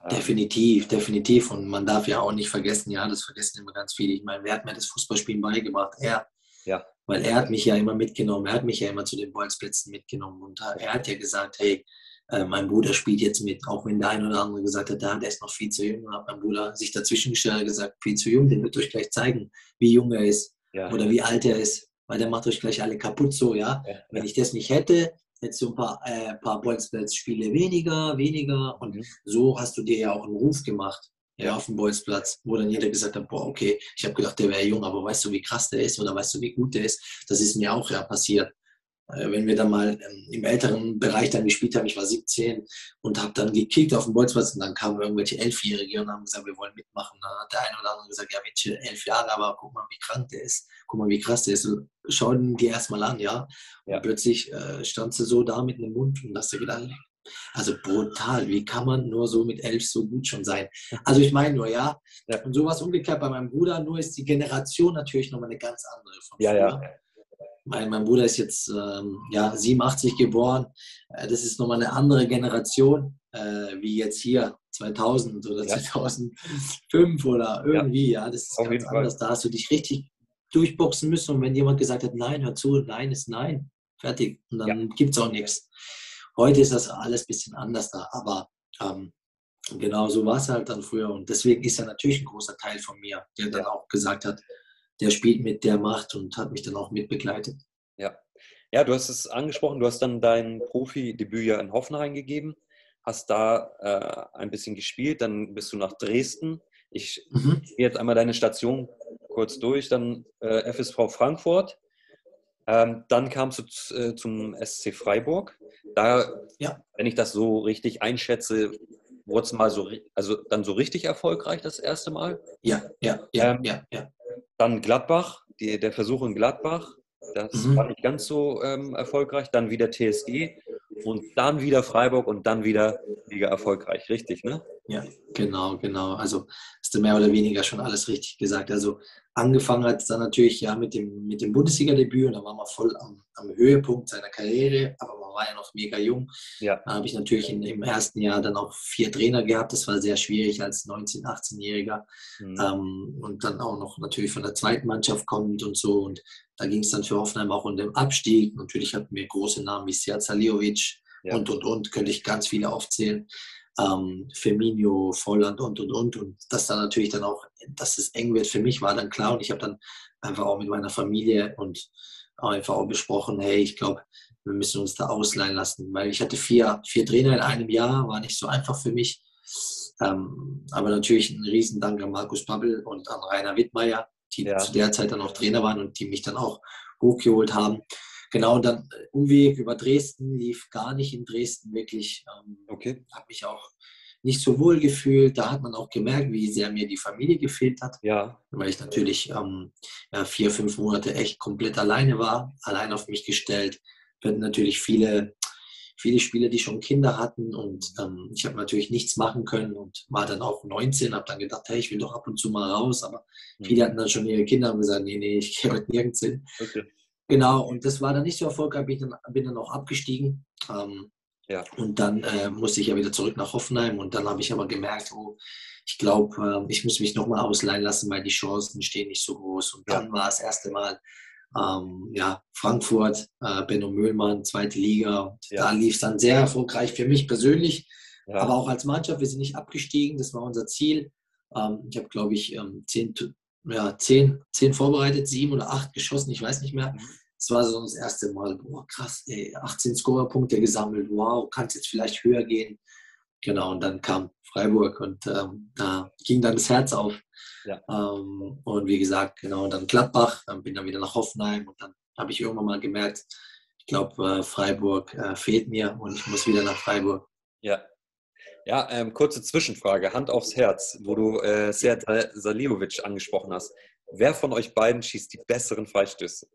Definitiv, definitiv. Und man darf ja auch nicht vergessen, ja, das vergessen immer ganz viele. Ich meine, wer hat mir das Fußballspielen beigebracht? Er. Ja. Weil er hat mich ja immer mitgenommen, er hat mich ja immer zu den Bolzplätzen mitgenommen. Und er hat ja gesagt, hey, äh, mein Bruder spielt jetzt mit, auch wenn der ein oder andere gesagt hat, der ist noch viel zu jung. Und hat mein Bruder sich dazwischen gestellt und gesagt, viel zu jung, den wird euch gleich zeigen, wie jung er ist Ja, oder wie alt er ist. Weil der macht euch gleich alle kaputt so, ja. ja, Wenn ich das nicht hätte, hättest du ein paar, äh, paar Bolzplatz-Spiele weniger, weniger. Und Mhm. so hast du dir ja auch einen Ruf gemacht, Ja. auf dem Bolzplatz, wo dann jeder gesagt hat, boah, okay, ich habe gedacht, der wäre jung, aber weißt du, wie krass der ist oder weißt du, wie gut der ist? Das ist mir auch ja passiert. Äh, Wenn wir dann mal ähm, im älteren Bereich dann gespielt haben, ich war 17 und habe dann gekickt auf dem Bolzplatz und dann kamen irgendwelche Elfjährige und haben gesagt, wir wollen mitmachen. Dann hat der eine oder andere gesagt, ja, Mädchen, elf Jahre, aber guck mal, wie krank der ist. Guck mal, wie krass der ist. Schau den dir erstmal an, ja. Und Ja. plötzlich äh, standst du so da mit einem Mund und hast dir gedacht, also brutal, wie kann man nur so mit elf so gut schon sein? Also ich meine nur, ja. Ja. Und sowas umgekehrt bei meinem Bruder, nur ist die Generation natürlich nochmal eine ganz andere von ja, früher. ja. Mein, mein Bruder ist jetzt ähm, ja, 87 geboren. Äh, das ist nochmal eine andere Generation, äh, wie jetzt hier 2000 oder Ja. 2005 oder irgendwie. Ja, das ist Auf ganz jeden Fall. anders. Da hast du dich richtig durchboxen müssen. Und wenn jemand gesagt hat, nein, hör zu, nein ist nein, fertig. Und dann gibt es auch nichts. Heute ist das alles ein bisschen anders da. Aber ähm, genau so war es halt dann früher. Und deswegen ist er natürlich ein großer Teil von mir, der dann auch gesagt hat, der spielt mit, der macht und hat mich dann auch mitbegleitet. Ja. Ja, du hast es angesprochen, du hast dann dein Profidebüt ja in Hoffenheim gegeben, hast da äh, ein bisschen gespielt, dann bist du nach Dresden. Ich Mhm. gehe jetzt einmal deine Station kurz durch, dann äh, FSV Frankfurt. Ähm, dann kamst du äh, zum SC Freiburg. Da, Ja. wenn ich das so richtig einschätze, wurde es mal so, also dann so richtig erfolgreich das erste Mal. Ja, ja, ja, Ähm, ja, ja. Dann Gladbach, die, der Versuch in Gladbach, das Mhm. war nicht ganz so ähm, erfolgreich. Dann wieder TSG und dann wieder Freiburg und dann wieder Liga erfolgreich, richtig, ne? Ja, genau, genau. Also hast du mehr oder weniger schon alles richtig gesagt. Also angefangen hat es dann natürlich ja mit dem, mit dem Bundesliga-Debüt und da war man voll am, am Höhepunkt seiner Karriere, aber man war ja noch mega jung. Ja. Da habe ich natürlich in, im ersten Jahr dann auch vier Trainer gehabt. Das war sehr schwierig als 19-, 18-Jähriger. Mhm. Ähm, und dann auch noch natürlich von der zweiten Mannschaft kommt und so. Und da ging es dann für Hoffenheim auch um den Abstieg. Natürlich hatten wir große Namen wie Sead Saliovic Ja. und, und, und, könnte ich ganz viele aufzählen. Ähm, Firmino, Volland und, und, und. Und dass dann natürlich dann auch, dass es eng wird für mich, war dann klar. Und ich habe dann einfach auch mit meiner Familie und einfach auch besprochen, hey, ich glaube, wir müssen uns da ausleihen lassen, weil ich hatte vier, vier Trainer in einem Jahr, war nicht so einfach für mich. Ähm, aber natürlich ein Riesendank an Markus Babbel und an Rainer Wittmeier, die Ja. zu der Zeit dann auch Trainer waren und die mich dann auch hochgeholt haben. Genau, dann äh, Umweg über Dresden, lief gar nicht in Dresden wirklich. Ähm, Okay. habe mich auch nicht so wohl gefühlt. Da hat man auch gemerkt, wie sehr mir die Familie gefehlt hat, Ja. weil ich natürlich ähm, ja, vier, fünf Monate echt komplett alleine war, allein auf mich gestellt. Wir hatten natürlich viele, viele Spieler, die schon Kinder hatten und ähm, ich habe natürlich nichts machen können und war dann auch 19, habe dann gedacht, hey, ich will doch ab und zu mal raus, aber Mhm. viele hatten dann schon ihre Kinder und gesagt, nee, nee, ich gehe heute nirgends hin. Okay. Genau, und das war dann nicht so erfolgreich, bin dann, bin dann auch abgestiegen. Ähm, Ja. Und dann äh, musste ich ja wieder zurück nach Hoffenheim und dann habe ich aber gemerkt, oh, ich glaube, äh, ich muss mich nochmal ausleihen lassen, weil die Chancen stehen nicht so groß. Und dann war das erste Mal ähm, ja, Frankfurt, äh, Benno Müllmann, zweite Liga. Ja. Da lief es dann sehr erfolgreich für mich persönlich, Ja. aber auch als Mannschaft. Wir sind nicht abgestiegen, das war unser Ziel. Ähm, ich habe, glaube ich, ähm, zehn, ja, zehn, zehn vorbereitet, sieben oder acht geschossen, ich weiß nicht mehr. Das war so das erste Mal, boah, krass, ey, 18 Scorerpunkte gesammelt, wow, kann es jetzt vielleicht höher gehen. Genau, und dann kam Freiburg und ähm, da ging dann das Herz auf. Ja. Ähm, und wie gesagt, genau, dann Gladbach, dann bin dann wieder nach Hoffenheim und dann habe ich irgendwann mal gemerkt, ich glaube, äh, Freiburg äh, fehlt mir und ich muss wieder nach Freiburg. Ja. Ja, ähm, kurze Zwischenfrage, Hand aufs Herz, wo du äh, Sead Saliovic angesprochen hast. Wer von euch beiden schießt die besseren Freistöße?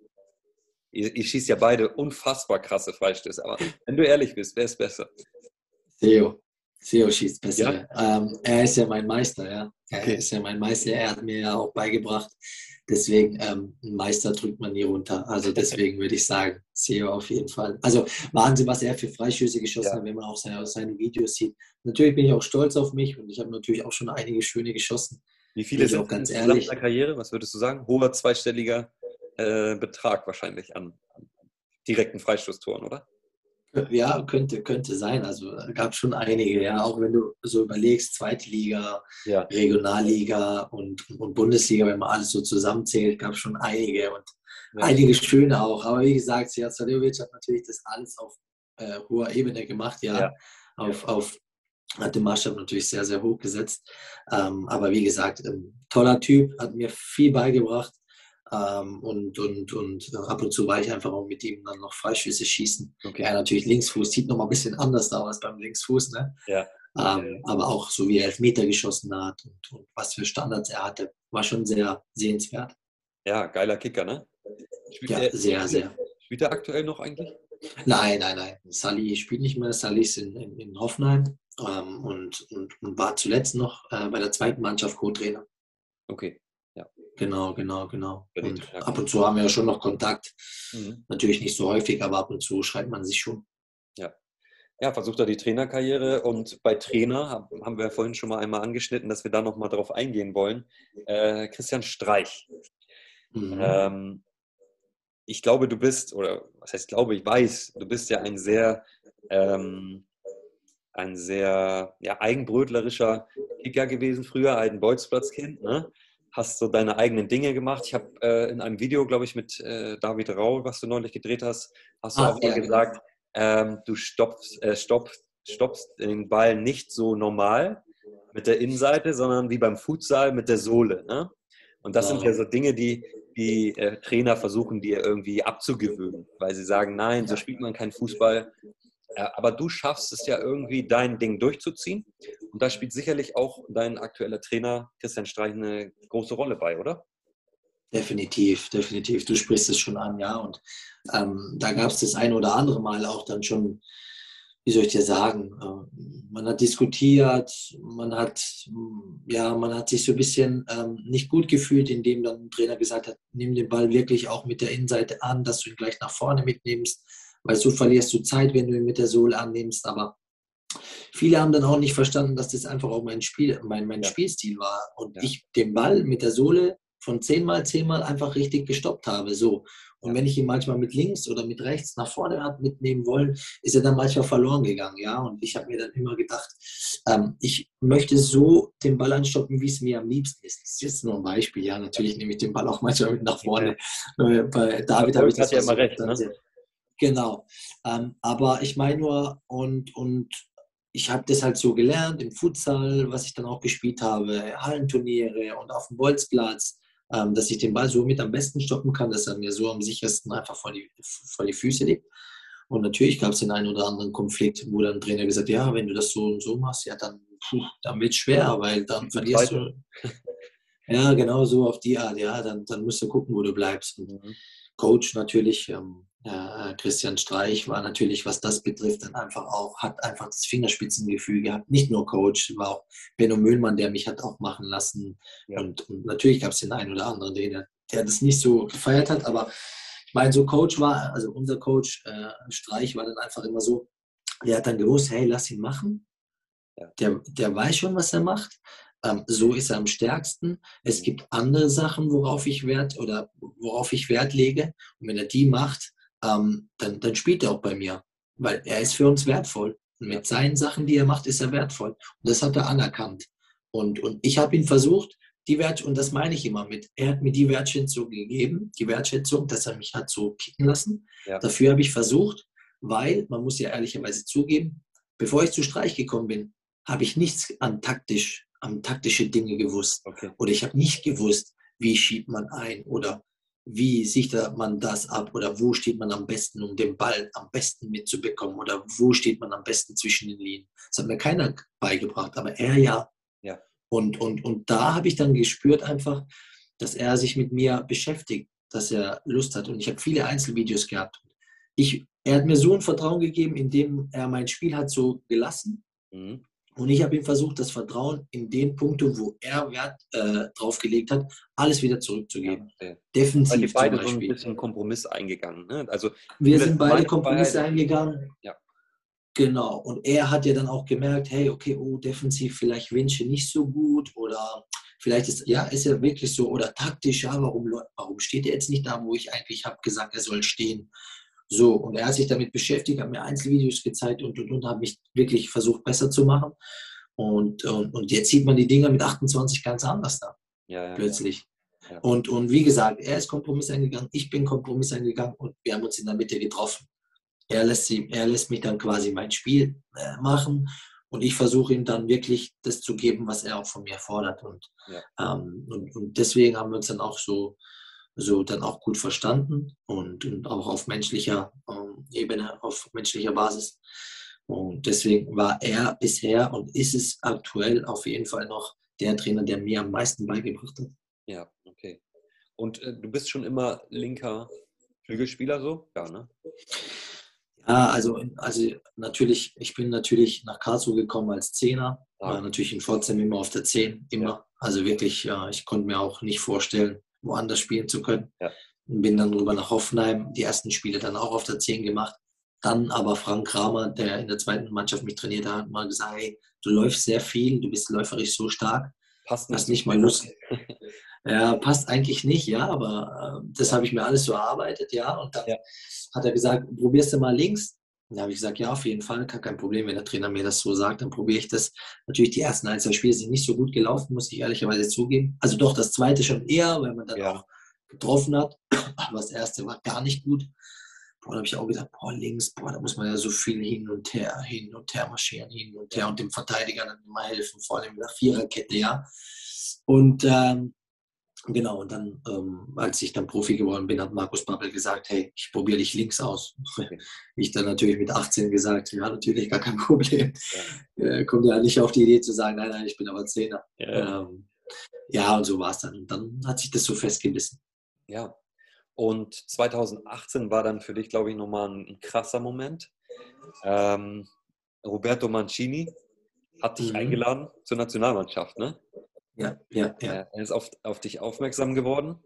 Ihr, ihr schießt ja beide unfassbar krasse Freistöße, aber wenn du ehrlich bist, wer ist besser? Theo. Theo schießt besser. Ähm, er ist ja mein Meister, ja. Er Okay. ist ja mein Meister. Er hat mir ja auch beigebracht. Deswegen, ähm, Meister drückt man nie runter. Also deswegen würde ich sagen, Theo auf jeden Fall. Also Wahnsinn, was er für Freistöße geschossen Ja. hat, wenn man auch seine, seine Videos sieht. Natürlich bin ich auch stolz auf mich und ich habe natürlich auch schon einige schöne geschossen. Wie viele sind auch ganz ehrlich. in der Karriere? Was würdest du sagen? Hoher zweistelliger äh, Betrag wahrscheinlich an, an direkten Freistoßtoren, oder? Ja, könnte, könnte sein. Also gab schon einige, ja. Auch wenn du so überlegst, zweite Liga, Ja. Regionalliga und, und Bundesliga, wenn man alles so zusammenzählt, gab es schon einige und Ja. einige schöne auch. Aber wie gesagt, Sead Saliovic hat natürlich das alles auf äh, hoher Ebene gemacht, ja. Ja. Auf, auf, hat den Maßstab natürlich sehr, sehr hoch gesetzt. Ähm, aber wie gesagt, ähm, toller Typ, hat mir viel beigebracht. Ähm, und, und, und ab und zu war ich einfach auch mit ihm dann noch Freischüsse schießen. Okay. Ja, natürlich Linksfuß, sieht noch mal ein bisschen anders aus beim Linksfuß, ne? Ja. Ähm, aber auch so wie er Elfmeter geschossen hat und, und was für Standards er hatte, war schon sehr sehenswert. Ja, geiler Kicker, ne? Spielt Ja, er- sehr, sehr. Spielt er aktuell noch eigentlich? Nein, nein, nein. Sally spielt nicht mehr. Sally ist in, in, in Hoffenheim ähm, und, und, und war zuletzt noch äh, bei der zweiten Mannschaft Co-Trainer. Okay. Genau, genau, genau. Und ab und zu haben wir ja schon noch Kontakt. Mhm. Natürlich nicht so häufig, aber ab und zu schreibt man sich schon. Ja, versucht er die Trainerkarriere und bei Trainer hab- haben wir ja vorhin schon mal einmal angeschnitten, dass wir da nochmal drauf eingehen wollen. Äh, Christian Streich. Mhm. Ähm, ich glaube, du bist, oder was heißt glaube, ich weiß, du bist ja ein sehr, ähm, ein sehr ja, eigenbrötlerischer Kicker gewesen früher, ein Bolzplatzkind. Ne? Hast so deine eigenen Dinge gemacht. Ich habe äh, in einem Video, glaube ich, mit äh, David Rau, was du neulich gedreht hast, hast du Ah, auch mal ja, gesagt, ähm, du stoppst, äh, stoppst, stoppst den Ball nicht so normal mit der Innenseite, sondern wie beim Futsal mit der Sohle. Ne? Und das sind Ja. so Dinge, die die äh, Trainer versuchen, dir irgendwie abzugewöhnen, weil sie sagen, nein, so spielt man keinen Fußball. Äh, aber du schaffst es ja irgendwie, dein Ding durchzuziehen. Und da spielt sicherlich auch dein aktueller Trainer Christian Streich eine große Rolle bei, oder? Definitiv, definitiv. Du sprichst es schon an, ja. Und ähm, da gab es das ein oder andere Mal auch dann schon, wie soll ich dir sagen, äh, man hat diskutiert, man hat, ja, man hat sich so ein bisschen ähm, nicht gut gefühlt, indem dann ein Trainer gesagt hat, nimm den Ball wirklich auch mit der Innenseite an, dass du ihn gleich nach vorne mitnimmst, weil so verlierst du Zeit, wenn du ihn mit der Sohle annimmst. Aber viele haben dann auch nicht verstanden, dass das einfach auch mein, Spiel, mein, mein Ja. Spielstil war und Ja. ich den Ball mit der Sohle von zehnmal, zehnmal einfach richtig gestoppt habe. So. Und Ja. wenn ich ihn manchmal mit links oder mit rechts nach vorne habe mitnehmen wollen, ist er dann manchmal verloren gegangen. Ja? Und ich habe mir dann immer gedacht, ähm, ich möchte so den Ball anstoppen, wie es mir am liebsten ist. Das ist jetzt nur ein Beispiel. Ja, natürlich nehme ich den Ball auch manchmal mit nach vorne. Äh, Bei David habe ich das ja immer recht, ne? Genau. Ähm, aber ich meine nur, und, und ich habe das halt so gelernt im Futsal, was ich dann auch gespielt habe, Hallenturniere und auf dem Bolzplatz, ähm, dass ich den Ball so mit am besten stoppen kann, dass er mir so am sichersten einfach vor die, vor die Füße liegt. Und natürlich gab es den einen oder anderen Konflikt, wo dann Trainer gesagt hat, ja, wenn du das so und so machst, ja, dann, puh, dann wird es schwer, weil dann verlierst du. Ja, genau so auf die Art, ja, dann, dann musst du gucken, wo du bleibst. Und Mhm. Coach natürlich, ähm, äh, Christian Streich war natürlich, was das betrifft, dann einfach auch, hat einfach das Fingerspitzengefühl gehabt. Nicht nur Coach, war auch Benno Mühlmann, der mich hat auch machen lassen. Ja. Und, und natürlich gab es den einen oder anderen, der, der das nicht so gefeiert hat, aber ich meine, so Coach war, also unser Coach äh, Streich war dann einfach immer so, der hat dann gewusst, hey, lass ihn machen. Ja. Der, der weiß schon, was er macht. Ähm, so ist er am stärksten. Es Mhm. gibt andere Sachen, worauf ich Wert oder worauf ich Wert lege. Und wenn er die macht, ähm, dann, dann spielt er auch bei mir, weil er ist für uns wertvoll. Und mit seinen Sachen, die er macht, ist er wertvoll. Und das hat er anerkannt. Und, und ich habe ihn versucht, die Wert und das meine ich immer mit, er hat mir die Wertschätzung gegeben, die Wertschätzung, dass er mich hat so kicken lassen. Ja. Dafür habe ich versucht, weil, man muss ja ehrlicherweise zugeben, bevor ich zu Streich gekommen bin, habe ich nichts an taktisch, an taktische Dinge gewusst. Okay. Oder ich habe nicht gewusst, wie schiebt man ein oder wie sichert man das ab oder wo steht man am besten, um den Ball am besten mitzubekommen oder wo steht man am besten zwischen den Linien. Das hat mir keiner beigebracht, aber er ja. Ja. Und, und, und da habe ich dann gespürt einfach, dass er sich mit mir beschäftigt, dass er Lust hat. Und ich habe viele Einzelvideos gehabt. Ich, er hat mir so ein Vertrauen gegeben, indem er mein Spiel hat so gelassen. Mhm. Und ich habe ihm versucht, das Vertrauen in den Punkten, wo er Wert äh, drauf gelegt hat, alles wieder Ja, zurückzugeben. verstehe. Seid Defensiv ihr zum beide ein Beispiel. bisschen Kompromiss eingegangen. Ne? Also Wir sind beide Kompromisse Freiheit. eingegangen. Ja. Genau. Und er hat ja dann auch gemerkt, hey, okay, oh, defensiv vielleicht Winsche nicht so gut oder vielleicht ist, ja, ist er wirklich so oder taktisch, ja, warum, warum steht er jetzt nicht da, wo ich eigentlich habe gesagt, er soll stehen. So, und er hat sich damit beschäftigt, hat mir Einzelvideos gezeigt und, und, und hat mich wirklich versucht, besser zu machen. Und, und, und jetzt sieht man die Dinger mit 28 ganz anders da ja, ja, ja. plötzlich. Ja. Und, und wie gesagt, er ist Kompromiss eingegangen, ich bin Kompromiss eingegangen und wir haben uns in der Mitte getroffen. Er lässt, sie, er lässt mich dann quasi mein Spiel äh, machen und ich versuche ihm dann wirklich das zu geben, was er auch von mir fordert. Und, ähm, und, und deswegen haben wir uns dann auch so, so dann auch gut verstanden und, und auch auf menschlicher ähm, Ebene, auf menschlicher Basis. Und deswegen war er bisher und ist es aktuell auf jeden Fall noch der Trainer, der mir am meisten beigebracht hat. Ja, okay. Und äh, du bist schon immer linker Flügelspieler so? Ja, ne? Ja, also, also natürlich, ich bin natürlich nach Karlsruhe gekommen als Zehner, Ah. war natürlich in Pforzheim immer auf der Zehn, immer. Also wirklich, ja, ich konnte mir auch nicht vorstellen, woanders spielen zu können. Ja. Und bin dann rüber nach Hoffenheim, die ersten Spiele dann auch auf der Zehn gemacht. Dann aber Frank Kramer, der in der zweiten Mannschaft mich trainiert hat, mal gesagt, hey, du läufst sehr viel, du bist läuferisch so stark, Passt zu nicht mal. Lust. Ja, passt eigentlich nicht, ja, aber äh, das habe ich mir alles so erarbeitet, ja. Und dann Ja. hat er gesagt, probierst du mal links. Da habe ich gesagt, ja, auf jeden Fall, kein Problem, wenn der Trainer mir das so sagt, dann probiere ich das. Natürlich, die ersten ein, zwei Spiele sind nicht so gut gelaufen, muss ich ehrlicherweise zugeben. Also doch, das zweite schon eher, weil man dann ja. auch getroffen hat. Aber das erste war gar nicht gut. Boah, da habe ich auch gesagt, boah, links, boah, da muss man ja so viel hin und her, hin und her marschieren, hin und her und dem Verteidiger dann immer helfen, vor allem in der Viererkette, ja. Und ähm, Genau, und dann, ähm, als ich dann Profi geworden bin, hat Markus Babbel gesagt, hey, ich probiere dich links aus. Ich dann natürlich mit 18 gesagt, ja, natürlich, gar kein Problem. Ja. Äh, kommt ja nicht auf die Idee zu sagen, nein, nein, ich bin aber Zehner. Ja, ähm, ja und so war es dann. Und dann hat sich das so festgebissen. Ja, und 2018 war dann für dich, glaube ich, nochmal ein, krasser Moment. Ähm, Roberto Mancini hat dich mhm. eingeladen zur Nationalmannschaft, ne? Ja, ja, ja. Er ist auf, auf dich aufmerksam geworden.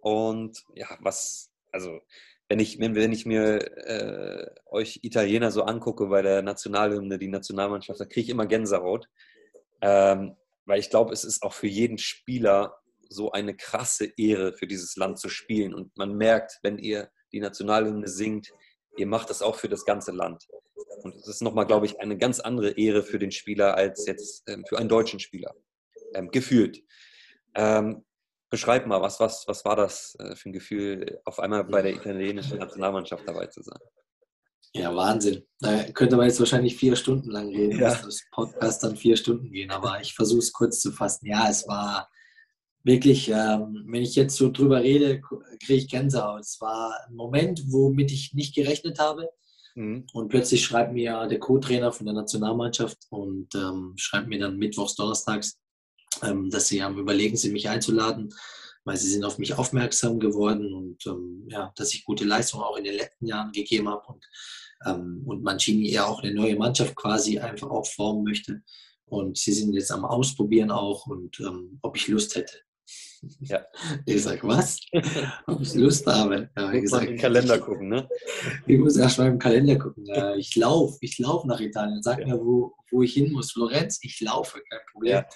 Und ja, was, also wenn ich, wenn ich mir äh, euch Italiener so angucke bei der Nationalhymne, die Nationalmannschaft, da kriege ich immer Gänsehaut. Ähm, weil ich glaube, es ist auch für jeden Spieler so eine krasse Ehre, für dieses Land zu spielen. Und man merkt, wenn ihr die Nationalhymne singt, ihr macht das auch für das ganze Land. Und es ist nochmal, glaube ich, eine ganz andere Ehre für den Spieler als jetzt ähm, für einen deutschen Spieler ähm, gefühlt. Ähm, beschreib mal, was, was, was war das äh, für ein Gefühl, auf einmal bei der italienischen Nationalmannschaft dabei zu sein? Ja, Wahnsinn. Da könnte man jetzt wahrscheinlich vier Stunden lang reden, ja. das Podcast dann vier Stunden gehen, aber ich versuche es kurz zu fassen. Ja, es war wirklich, ähm, wenn ich jetzt so drüber rede, kriege ich Gänsehaut. Es war ein Moment, womit ich nicht gerechnet habe. Mhm. Und plötzlich schreibt mir der Co-Trainer von der Nationalmannschaft und ähm, schreibt mir dann mittwochs, donnerstags, ähm, dass sie am Überlegen sind, mich einzuladen, weil sie sind auf mich aufmerksam geworden und ähm, ja, dass ich gute Leistungen auch in den letzten Jahren gegeben habe und, ähm, und Mancini eher auch eine neue Mannschaft quasi einfach auch formen möchte. Und sie sind jetzt am Ausprobieren auch und ähm, ob ich Lust hätte. Ja. Ich sage, was? Ob ich Lust habe? Ja, ich gesagt, den Kalender gucken, ne? Ich muss erst mal im Kalender gucken. Ich laufe, ich laufe nach Italien. Sag ja. mir, wo, wo ich hin muss. Florenz, ich laufe, kein Problem. Ja.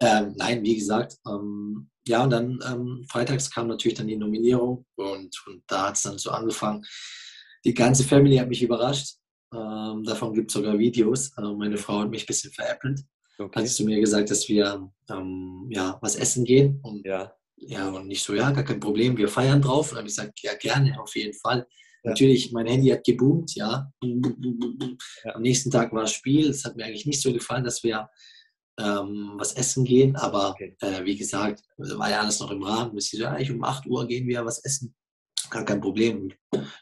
Ähm, nein, wie gesagt, ähm, ja, und dann ähm, freitags kam natürlich dann die Nominierung und, und da hat es dann so angefangen. Die ganze Family hat mich überrascht. Ähm, davon gibt es sogar Videos. Äh, meine Frau hat mich ein bisschen veräppelt. Okay. Hat zu mir gesagt, dass wir ähm, ja, was essen gehen. Und, ja. ja, und nicht so, ja, gar kein Problem, wir feiern drauf. Und dann habe ich gesagt, ja, gerne, auf jeden Fall. Ja. Natürlich, mein Handy hat geboomt, ja. ja. Am nächsten Tag war das Spiel. Es hat mir eigentlich nicht so gefallen, dass wir ähm, was essen gehen. Aber okay. äh, wie gesagt, war ja alles noch im Rahmen. Bis ich so, ja, ich um 8 Uhr gehen wir was essen. Gar kein Problem.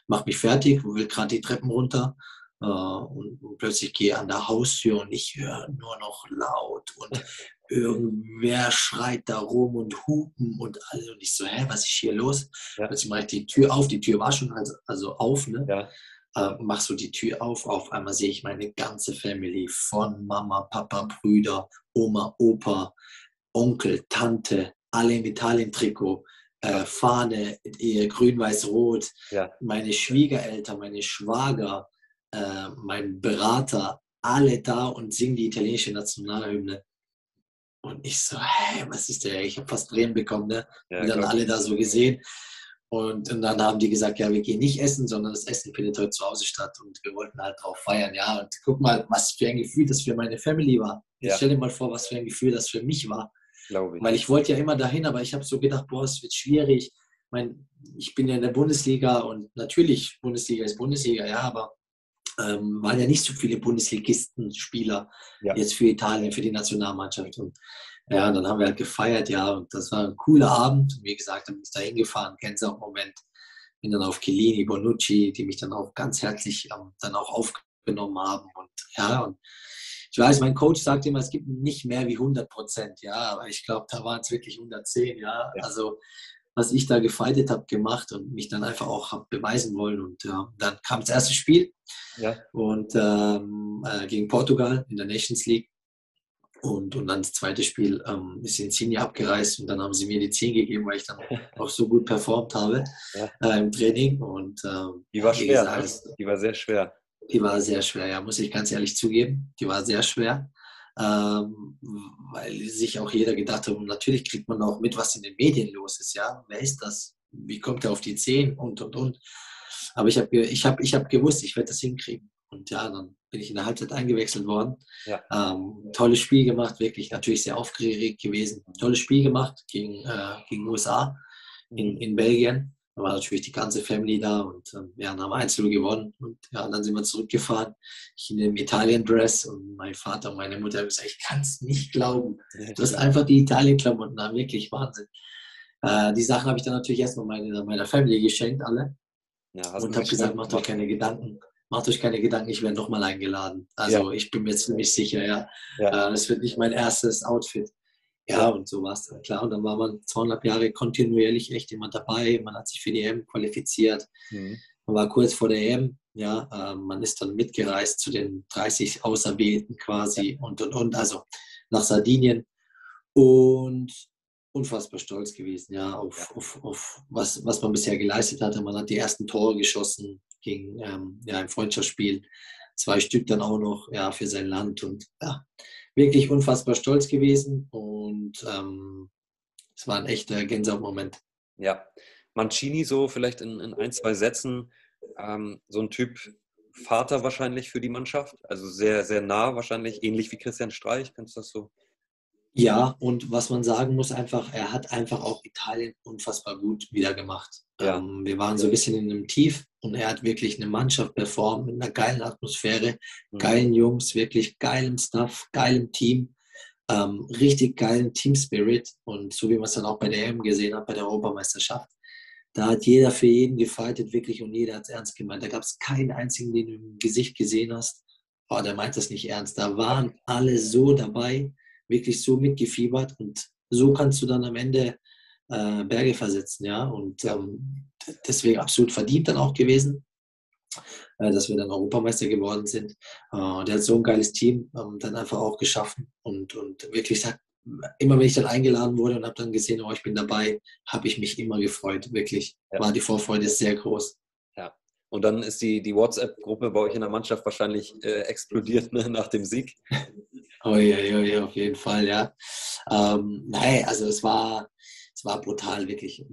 Mach mich fertig, will gerade die Treppen runter. Äh, und, und, plötzlich gehe an der Haustür und ich höre nur noch laut und irgendwer schreit da rum und hupen und alle. Und ich so, hä, was ist hier los? Ja. Plötzlich mache ich die Tür auf. Die Tür war schon also, also auf, ne? Ja äh, mach so die Tür auf, auf einmal sehe ich meine ganze Family von Mama, Papa, Brüder, Oma, Opa, Onkel, Tante, alle im Italien-Trikot, äh, Fahne, grün-weiß-rot, ja. meine Schwiegereltern, meine Schwager, äh, mein Berater, alle da und singen die italienische Nationalhymne. Und ich so, hey, was ist der? Ich habe fast Tränen bekommen, ne? Ja, und dann alle da so gesehen. Und, und, dann haben die gesagt, ja, wir gehen nicht essen, sondern das Essen findet heute zu Hause statt und wir wollten halt drauf feiern. Ja, und guck mal, was für ein Gefühl das für meine Family war. Ja. Stell dir mal vor, was für ein Gefühl das für mich war. Glaube ich. Weil ich wollte ja immer dahin, aber ich habe so gedacht, boah, es wird schwierig. Ich, mein, ich bin ja in der Bundesliga und natürlich, Bundesliga ist Bundesliga, ja, aber ähm, waren ja nicht so viele Bundesligisten, Spieler ja. jetzt für Italien, für die Nationalmannschaft. Und ja, dann haben wir halt gefeiert, ja, und das war ein cooler Abend. Und wie gesagt, dann bin ich da hingefahren, Gänsehaut-Moment. Bin dann auf Chiellini, Bonucci, die mich dann auch ganz herzlich ähm, dann auch aufgenommen haben. Und ja, und ich weiß, mein Coach sagt immer, es gibt nicht mehr wie 100 Prozent, ja, aber ich glaube, da waren es wirklich 110, ja. ja. Also, was ich da gefeitet habe, gemacht und mich dann einfach auch habe beweisen wollen. Und ja, dann kam das erste Spiel ja. und ähm, äh, gegen Portugal in der Nations League. Und, und dann das zweite Spiel ähm, ist Insigne abgereist und dann haben sie mir die 10 gegeben, weil ich dann auch so gut performt habe ja. äh, im Training. Und, ähm, die war schwer, gesagt, ne? die war sehr schwer. Die war sehr schwer, ja, muss ich ganz ehrlich zugeben. Die war sehr schwer, ähm, weil sich auch jeder gedacht hat, natürlich kriegt man auch mit, was in den Medien los ist, ja. Wer ist das? Wie kommt er auf die 10 und und und. Aber ich habe ich hab, ich hab gewusst, ich werde das hinkriegen. Und ja, dann bin ich in der Halbzeit eingewechselt worden. Ja. Ähm, tolles Spiel gemacht, wirklich natürlich sehr aufgeregt gewesen. Tolles Spiel gemacht gegen, äh, gegen USA in, in Belgien. Da war natürlich die ganze Family da und ähm, ja, dann haben wir Einzel gewonnen. Und ja, dann sind wir zurückgefahren. Ich in dem Italien-Dress und mein Vater und meine Mutter haben gesagt, ich kann es nicht glauben. Du hast einfach die Italien-Klamotten an, wirklich Wahnsinn. Äh, die Sachen habe ich dann natürlich erstmal meine, meiner Family geschenkt, alle. Ja, Und habe gesagt, macht euch keine Gedanken. Macht euch keine Gedanken, ich werde nochmal eingeladen. Also ich bin mir ziemlich sicher, ja. Ja. Äh, Das wird nicht mein erstes Outfit. Ja, und so war es dann klar. Und dann war man zweieinhalb Jahre kontinuierlich echt immer dabei. Man hat sich für die EM qualifiziert. Mhm. Man war kurz vor der EM. Ja, äh, man ist dann mitgereist zu den 30 Auserwählten quasi und und und, also nach Sardinien. Und unfassbar stolz gewesen, ja, auf, auf, auf was, was man bisher geleistet hatte. Man hat die ersten Tore geschossen gegen ähm, ja, ein Freundschaftsspiel, zwei Stück dann auch noch ja, für sein Land und ja, wirklich unfassbar stolz gewesen und ähm, es war ein echter Gänsehautmoment. Ja. Mancini so vielleicht in, in ein, zwei Sätzen, ähm, so ein Typ Vater wahrscheinlich für die Mannschaft, also sehr, sehr nah wahrscheinlich, ähnlich wie Christian Streich, kannst du das so? Ja, und was man sagen muss, einfach, er hat einfach auch Italien unfassbar gut wieder gemacht. Ja. Ähm, wir waren so ein bisschen in einem Tief und er hat wirklich eine Mannschaft performt mit einer geilen Atmosphäre, Mhm. geilen Jungs, wirklich geilem Stuff, geilem Team, ähm, richtig geilen Team Spirit und so wie man es dann auch bei der EM gesehen hat, bei der Europameisterschaft. Da hat jeder für jeden gefightet, wirklich, und jeder hat es ernst gemeint. Da gab es keinen einzigen, den du im Gesicht gesehen hast. Oh, der meint das nicht ernst. Da waren alle so dabei, wirklich so mitgefiebert und so kannst du dann am Ende äh, Berge versetzen, ja. Und ähm, deswegen absolut verdient dann auch gewesen, äh, dass wir dann Europameister geworden sind. Äh, der hat so ein geiles Team ähm, dann einfach auch geschaffen und, und wirklich sagt, immer wenn ich dann eingeladen wurde und habe dann gesehen, oh, ich bin dabei, habe ich mich immer gefreut, wirklich. Ja. War die Vorfreude sehr groß. Und dann ist die, die WhatsApp-Gruppe bei euch in der Mannschaft wahrscheinlich äh, explodiert ne, nach dem Sieg. Ja, ja, ja, auf jeden Fall, ja. Ähm, nein, also es war, es war brutal, wirklich.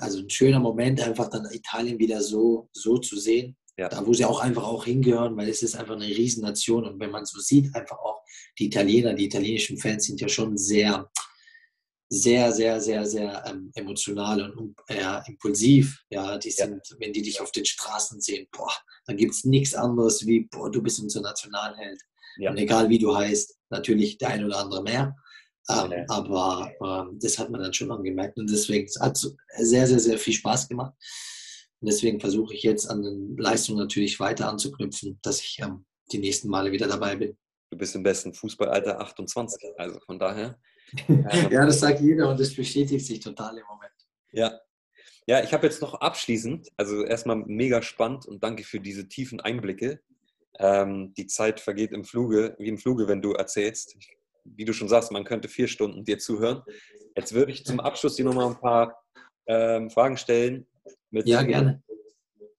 Also ein schöner Moment, einfach dann Italien wieder so, so zu sehen. Ja. Da, wo sie auch einfach auch hingehören, weil es ist einfach eine Riesennation. Und wenn man so sieht, einfach auch die Italiener, die italienischen Fans sind ja schon sehr, sehr, sehr, sehr, sehr ähm, emotional und äh, impulsiv. Ja, die Ja. sind, wenn die dich auf den Straßen sehen, boah, dann gibt es nichts anderes wie, boah, du bist unser Nationalheld. Ja. Und egal wie du heißt, natürlich der ein oder andere mehr. Ähm, Ja. Aber ähm, das hat man dann schon angemerkt. Und deswegen es hat so sehr, sehr, sehr viel Spaß gemacht. Und deswegen versuche ich jetzt an den Leistungen natürlich weiter anzuknüpfen, dass ich ähm, die nächsten Male wieder dabei bin. Du bist im besten Fußballalter 28. Also von daher. ähm, Ja, das sagt jeder und das bestätigt sich total im Moment. Ja. Ja, ich habe jetzt noch abschließend, also erstmal mega spannend und danke für diese tiefen Einblicke. Ähm, die Zeit vergeht im Fluge, wie im Fluge, wenn du erzählst. Wie du schon sagst, man könnte vier Stunden dir zuhören. Jetzt würde ich zum Abschluss dir nochmal ein paar ähm, Fragen stellen mit Ja, gerne.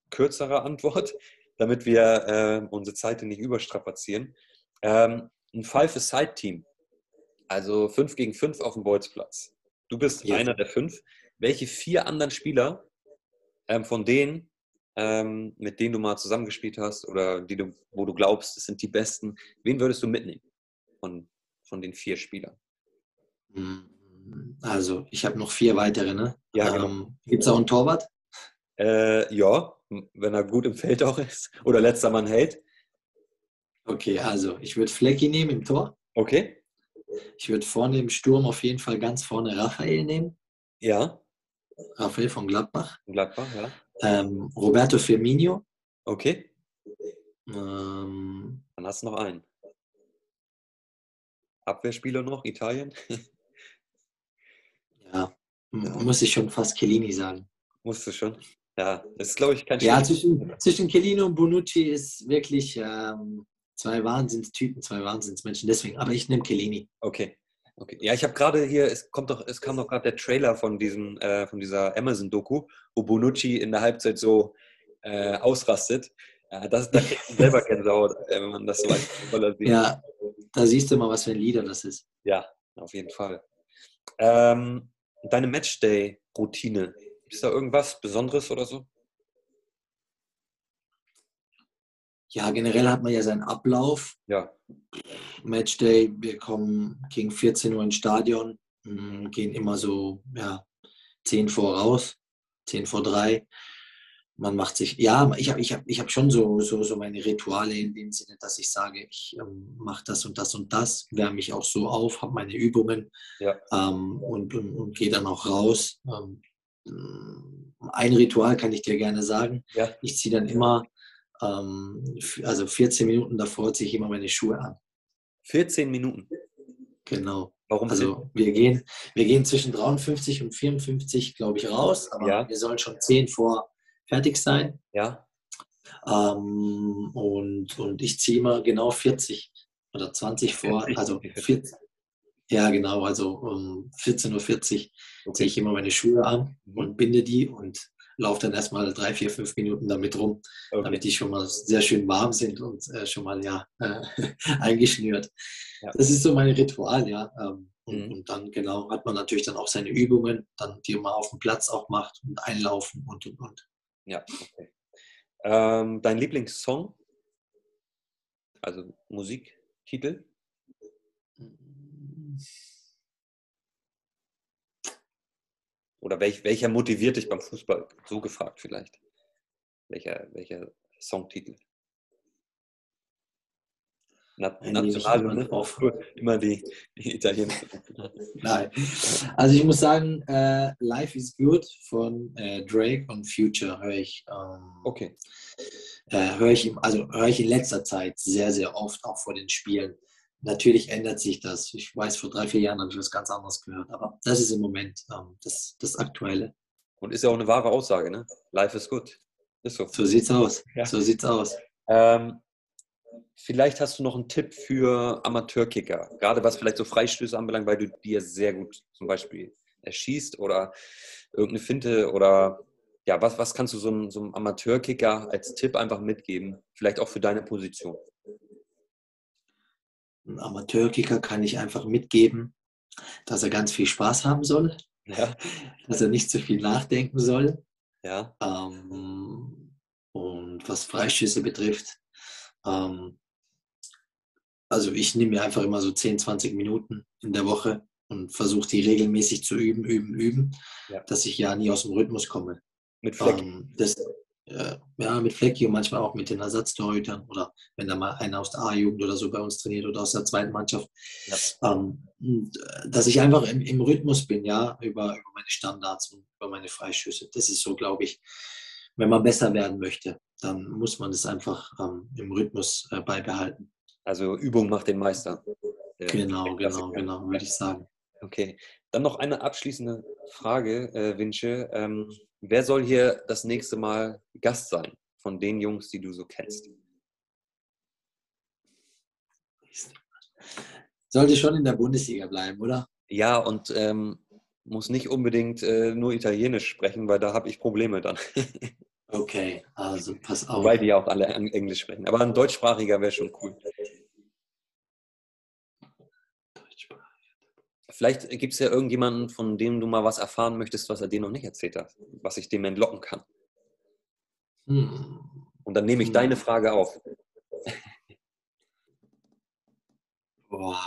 kürzerer Antwort, damit wir ähm, unsere Zeit nicht überstrapazieren. Ähm, ein Five-A-Side-Team, also fünf gegen fünf auf dem Bolzplatz. Du bist Ja. einer der fünf. Welche vier anderen Spieler ähm, von denen, ähm, mit denen du mal zusammengespielt hast oder die du, wo du glaubst, es sind die besten, wen würdest du mitnehmen von, von den vier Spielern? Also, ich habe noch vier weitere, ne? Ja, genau. ähm, Gibt es auch einen Torwart? Äh, ja, wenn er gut im Feld auch ist oder letzter Mann hält. Okay, also ich würde Flecki nehmen im Tor. Okay, Ich würde vorne im Sturm auf jeden Fall ganz vorne Raphael nehmen. ja, Raphael von Gladbach. Gladbach, ja. Ähm, Roberto Firmino. Okay, Ähm, dann hast du noch einen. Abwehrspieler noch, Italien. ja, muss ich schon fast Chiellini sagen. Musst du schon. Ja, das ist, glaube ich, kein Ja, zwischen, zwischen Chiellini und Bonucci ist wirklich ähm, zwei Wahnsinnstypen, zwei Wahnsinnsmenschen. Deswegen, aber ich nehme Chiellini. Okay. Okay. Ja, ich habe gerade hier, es kommt doch, es kam doch gerade der Trailer von diesem, äh, von dieser Amazon-Doku, wo Bonucci in der Halbzeit so äh, ausrastet. Äh, das, da kriegt man selber Gänsehaut, äh, wenn man das so als Fußballer sieht. Ja, da siehst du mal, was für ein Leader das ist. Ja, auf jeden Fall. Ähm, deine Matchday-Routine, ist da irgendwas Besonderes oder so? Ja, generell hat man ja seinen Ablauf. Ja. Matchday, wir kommen gegen 14 Uhr ins Stadion, mm, gehen immer so ja, 10 vor raus, 10 vor 3. Man macht sich, ja, ich habe ich hab, ich hab schon so, so, so meine Rituale in dem Sinne, dass ich sage, ich ähm, mache das und das und das, wärme mich auch so auf, habe meine Übungen Ja. ähm, und, und, und gehe dann auch raus. Ähm, ein Ritual kann ich dir gerne sagen. Ja. Ich ziehe dann immer, also 14 Minuten davor ziehe ich immer meine Schuhe an. 14 Minuten. Genau. Warum? Also wir gehen, wir gehen zwischen 53 und 54, glaube ich, raus, aber Ja. wir sollen schon 10 vor fertig sein. Ja. Ähm, und, und ich ziehe immer genau 40 oder 20 vor. 40, Also 40. 40, ja, genau, also um 14.40 Uhr ziehe Okay. ich immer meine Schuhe an Mhm. und binde die und laufe dann erstmal drei, vier, fünf Minuten damit rum, okay. damit die schon mal sehr schön warm sind und äh, schon mal ja äh, eingeschnürt. Ja. Das ist so mein Ritual, ja. Ähm, und, Mhm. und dann genau hat man natürlich dann auch seine Übungen, dann die man auf dem Platz auch macht und einlaufen und und und. Ja, okay. Ähm, dein Lieblingssong? Also Musiktitel? Oder welch, welcher motiviert dich beim Fußball? So gefragt vielleicht. Welcher, welcher Songtitel? Na, Nationalhymne? auf. Immer die, die Italiener. Nein. Also ich muss sagen, äh, Life is Good von äh, Drake und Future höre ich, ähm, Okay. äh, höre ich, also höre ich in letzter Zeit sehr, sehr oft, auch vor den Spielen. Natürlich ändert sich das. Ich weiß, vor drei, vier Jahren habe ich was ganz anderes gehört, aber das ist im Moment ähm, das, das Aktuelle. Und ist ja auch eine wahre Aussage, ne? Life is good. Ist so. So sieht's aus. Ja. So sieht's aus. Ähm, vielleicht hast du noch einen Tipp für Amateurkicker, gerade was vielleicht so Freistöße anbelangt, weil du dir sehr gut zum Beispiel erschießt oder irgendeine Finte oder ja, was, was kannst du so einem, so einem Amateurkicker als Tipp einfach mitgeben? Vielleicht auch für deine Position. Ein Amateurkicker kann ich einfach mitgeben, dass er ganz viel Spaß haben soll, Ja, dass er nicht zu viel nachdenken soll. ja, Ähm, und was Freischüsse betrifft, ähm, also ich nehme mir einfach immer so 10, 20 Minuten in der Woche und versuche die regelmäßig zu üben, üben, üben, Ja. dass ich ja nie aus dem Rhythmus komme. mit Fleck. Ähm, das, äh, ja, mit Flecki und manchmal auch mit den Ersatztorhütern oder wenn da mal einer aus der A-Jugend oder so bei uns trainiert oder aus der zweiten Mannschaft. Ja. Ähm, äh, dass ich einfach im, im Rhythmus bin, ja, über, über meine Standards und über meine Freischüsse. Das ist so, glaube ich, wenn man besser werden möchte, dann muss man es einfach ähm, im Rhythmus äh, beibehalten. Also Übung macht den Meister. Der- Genau, der genau, genau, würde ich sagen. Okay. Dann noch eine abschließende Frage, äh, Vince. Ähm, wer soll hier das nächste Mal Gast sein von den Jungs, die du so kennst? Sollte schon in der Bundesliga bleiben, oder? Ja, und ähm, muss nicht unbedingt äh, nur Italienisch sprechen, weil da habe ich Probleme dann. Okay, also pass auf. Wobei die ja auch alle Eng- Englisch sprechen. Aber ein deutschsprachiger wäre schon cool. Vielleicht gibt es ja irgendjemanden, von dem du mal was erfahren möchtest, was er dir noch nicht erzählt hat, was ich dem entlocken kann. Hm. Und dann nehme ich Hm. deine Frage auf. Boah,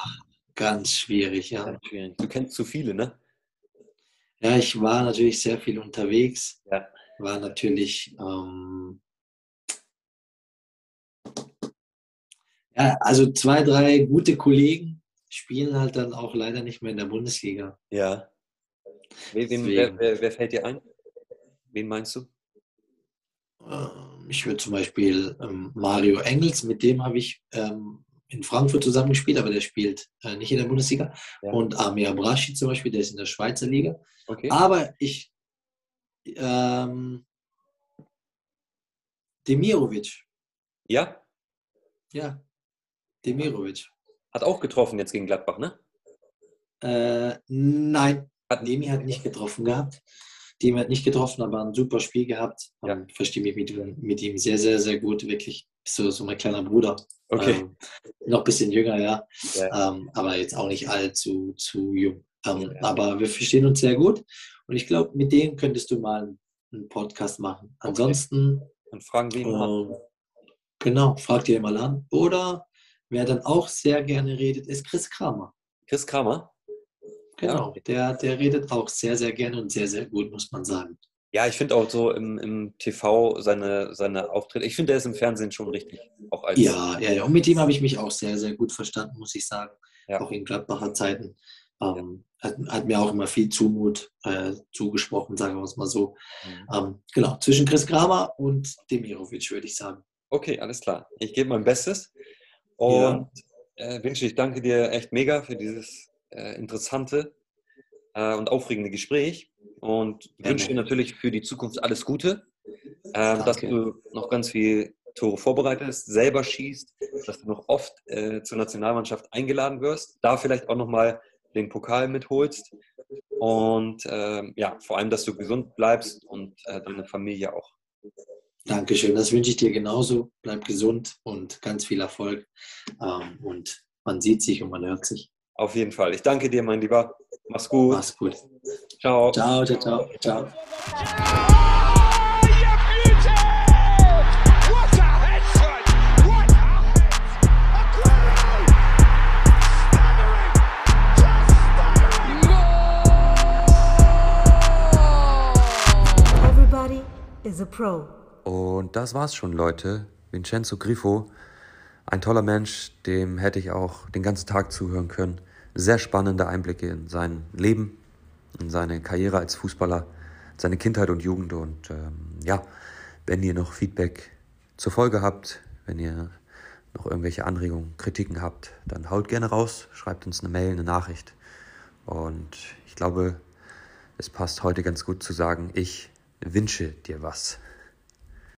ganz schwierig, ja. Ganz schwierig. Du kennst zu viele, ne? Ja, ich war natürlich sehr viel unterwegs. Ja. War natürlich, ähm, ja, also zwei, drei gute Kollegen spielen halt dann auch leider nicht mehr in der Bundesliga. Ja. Deswegen. wer, wer, wer fällt dir ein? Wen meinst du? Ähm, ich würde zum Beispiel ähm, Mario Engels, mit dem habe ich ähm, in Frankfurt zusammengespielt, aber der spielt äh, nicht in der Bundesliga. Ja. Und Amir Braschi zum Beispiel, der ist in der Schweizer Liga. Okay. Aber ich, ähm, Demirovic, Ja, ja, Demirovic. Hat auch getroffen jetzt gegen Gladbach, ne? Äh, nein, Hat- Demi hat nicht getroffen gehabt. Demi hat nicht getroffen, aber ein super Spiel gehabt. Ja. Ähm, verstehe mich mit, ihm- mit ihm sehr, sehr, sehr gut. Wirklich so, so mein kleiner Bruder. Okay. Ähm, noch ein bisschen jünger, ja. Ja. Ähm, aber jetzt auch nicht allzu zu jung. Ähm, Ja. Aber wir verstehen uns sehr gut. Und ich glaube, mit dem könntest du mal einen Podcast machen. Ansonsten Dann fragen wir ihn mal. ähm, Genau, fragt ihr mal an. Oder wer dann auch sehr gerne redet, ist Chris Kramer. Chris Kramer? Genau, der, der redet auch sehr, sehr gerne und sehr, sehr gut, muss man sagen. Ja, ich finde auch so im, im TV seine, seine Auftritte, ich finde, der ist im Fernsehen schon richtig. Auch als Ja, ja, ja. Und mit ihm habe ich mich auch sehr, sehr gut verstanden, muss ich sagen. Ja. Auch in Gladbacher Zeiten. Ähm, hat, hat mir auch immer viel Zumut äh, zugesprochen, sagen wir es mal so. Mhm. Ähm, genau, zwischen Chris Kramer und Demirovic, würde ich sagen. Okay, alles klar. Ich gebe mein Bestes und äh, wünsche, ich danke dir echt mega für dieses äh, interessante äh, und aufregende Gespräch und Gerne. wünsche dir natürlich für die Zukunft alles Gute, ähm, dass du noch ganz viel Tore vorbereitest, selber schießt, dass du noch oft äh, zur Nationalmannschaft eingeladen wirst, da vielleicht auch nochmal den Pokal mitholst und ähm, ja, vor allem, dass du gesund bleibst und äh, deine Familie auch. Dankeschön, das wünsche ich dir genauso. Bleib gesund und ganz viel Erfolg. Ähm, und man sieht sich und man hört sich. Auf jeden Fall. Ich danke dir, mein Lieber. Mach's gut. Mach's gut. Ciao. Ciao, ciao, ciao. ciao. Everybody is a pro. Und das war's schon, Leute. Vincenzo Grifo, ein toller Mensch, dem hätte ich auch den ganzen Tag zuhören können. Sehr spannende Einblicke in sein Leben, in seine Karriere als Fußballer, seine Kindheit und Jugend. Und ähm, ja, wenn ihr noch Feedback zur Folge habt, wenn ihr noch irgendwelche Anregungen, Kritiken habt, dann haut gerne raus, schreibt uns eine Mail, eine Nachricht. Und ich glaube, es passt heute ganz gut zu sagen, ich wünsche dir was.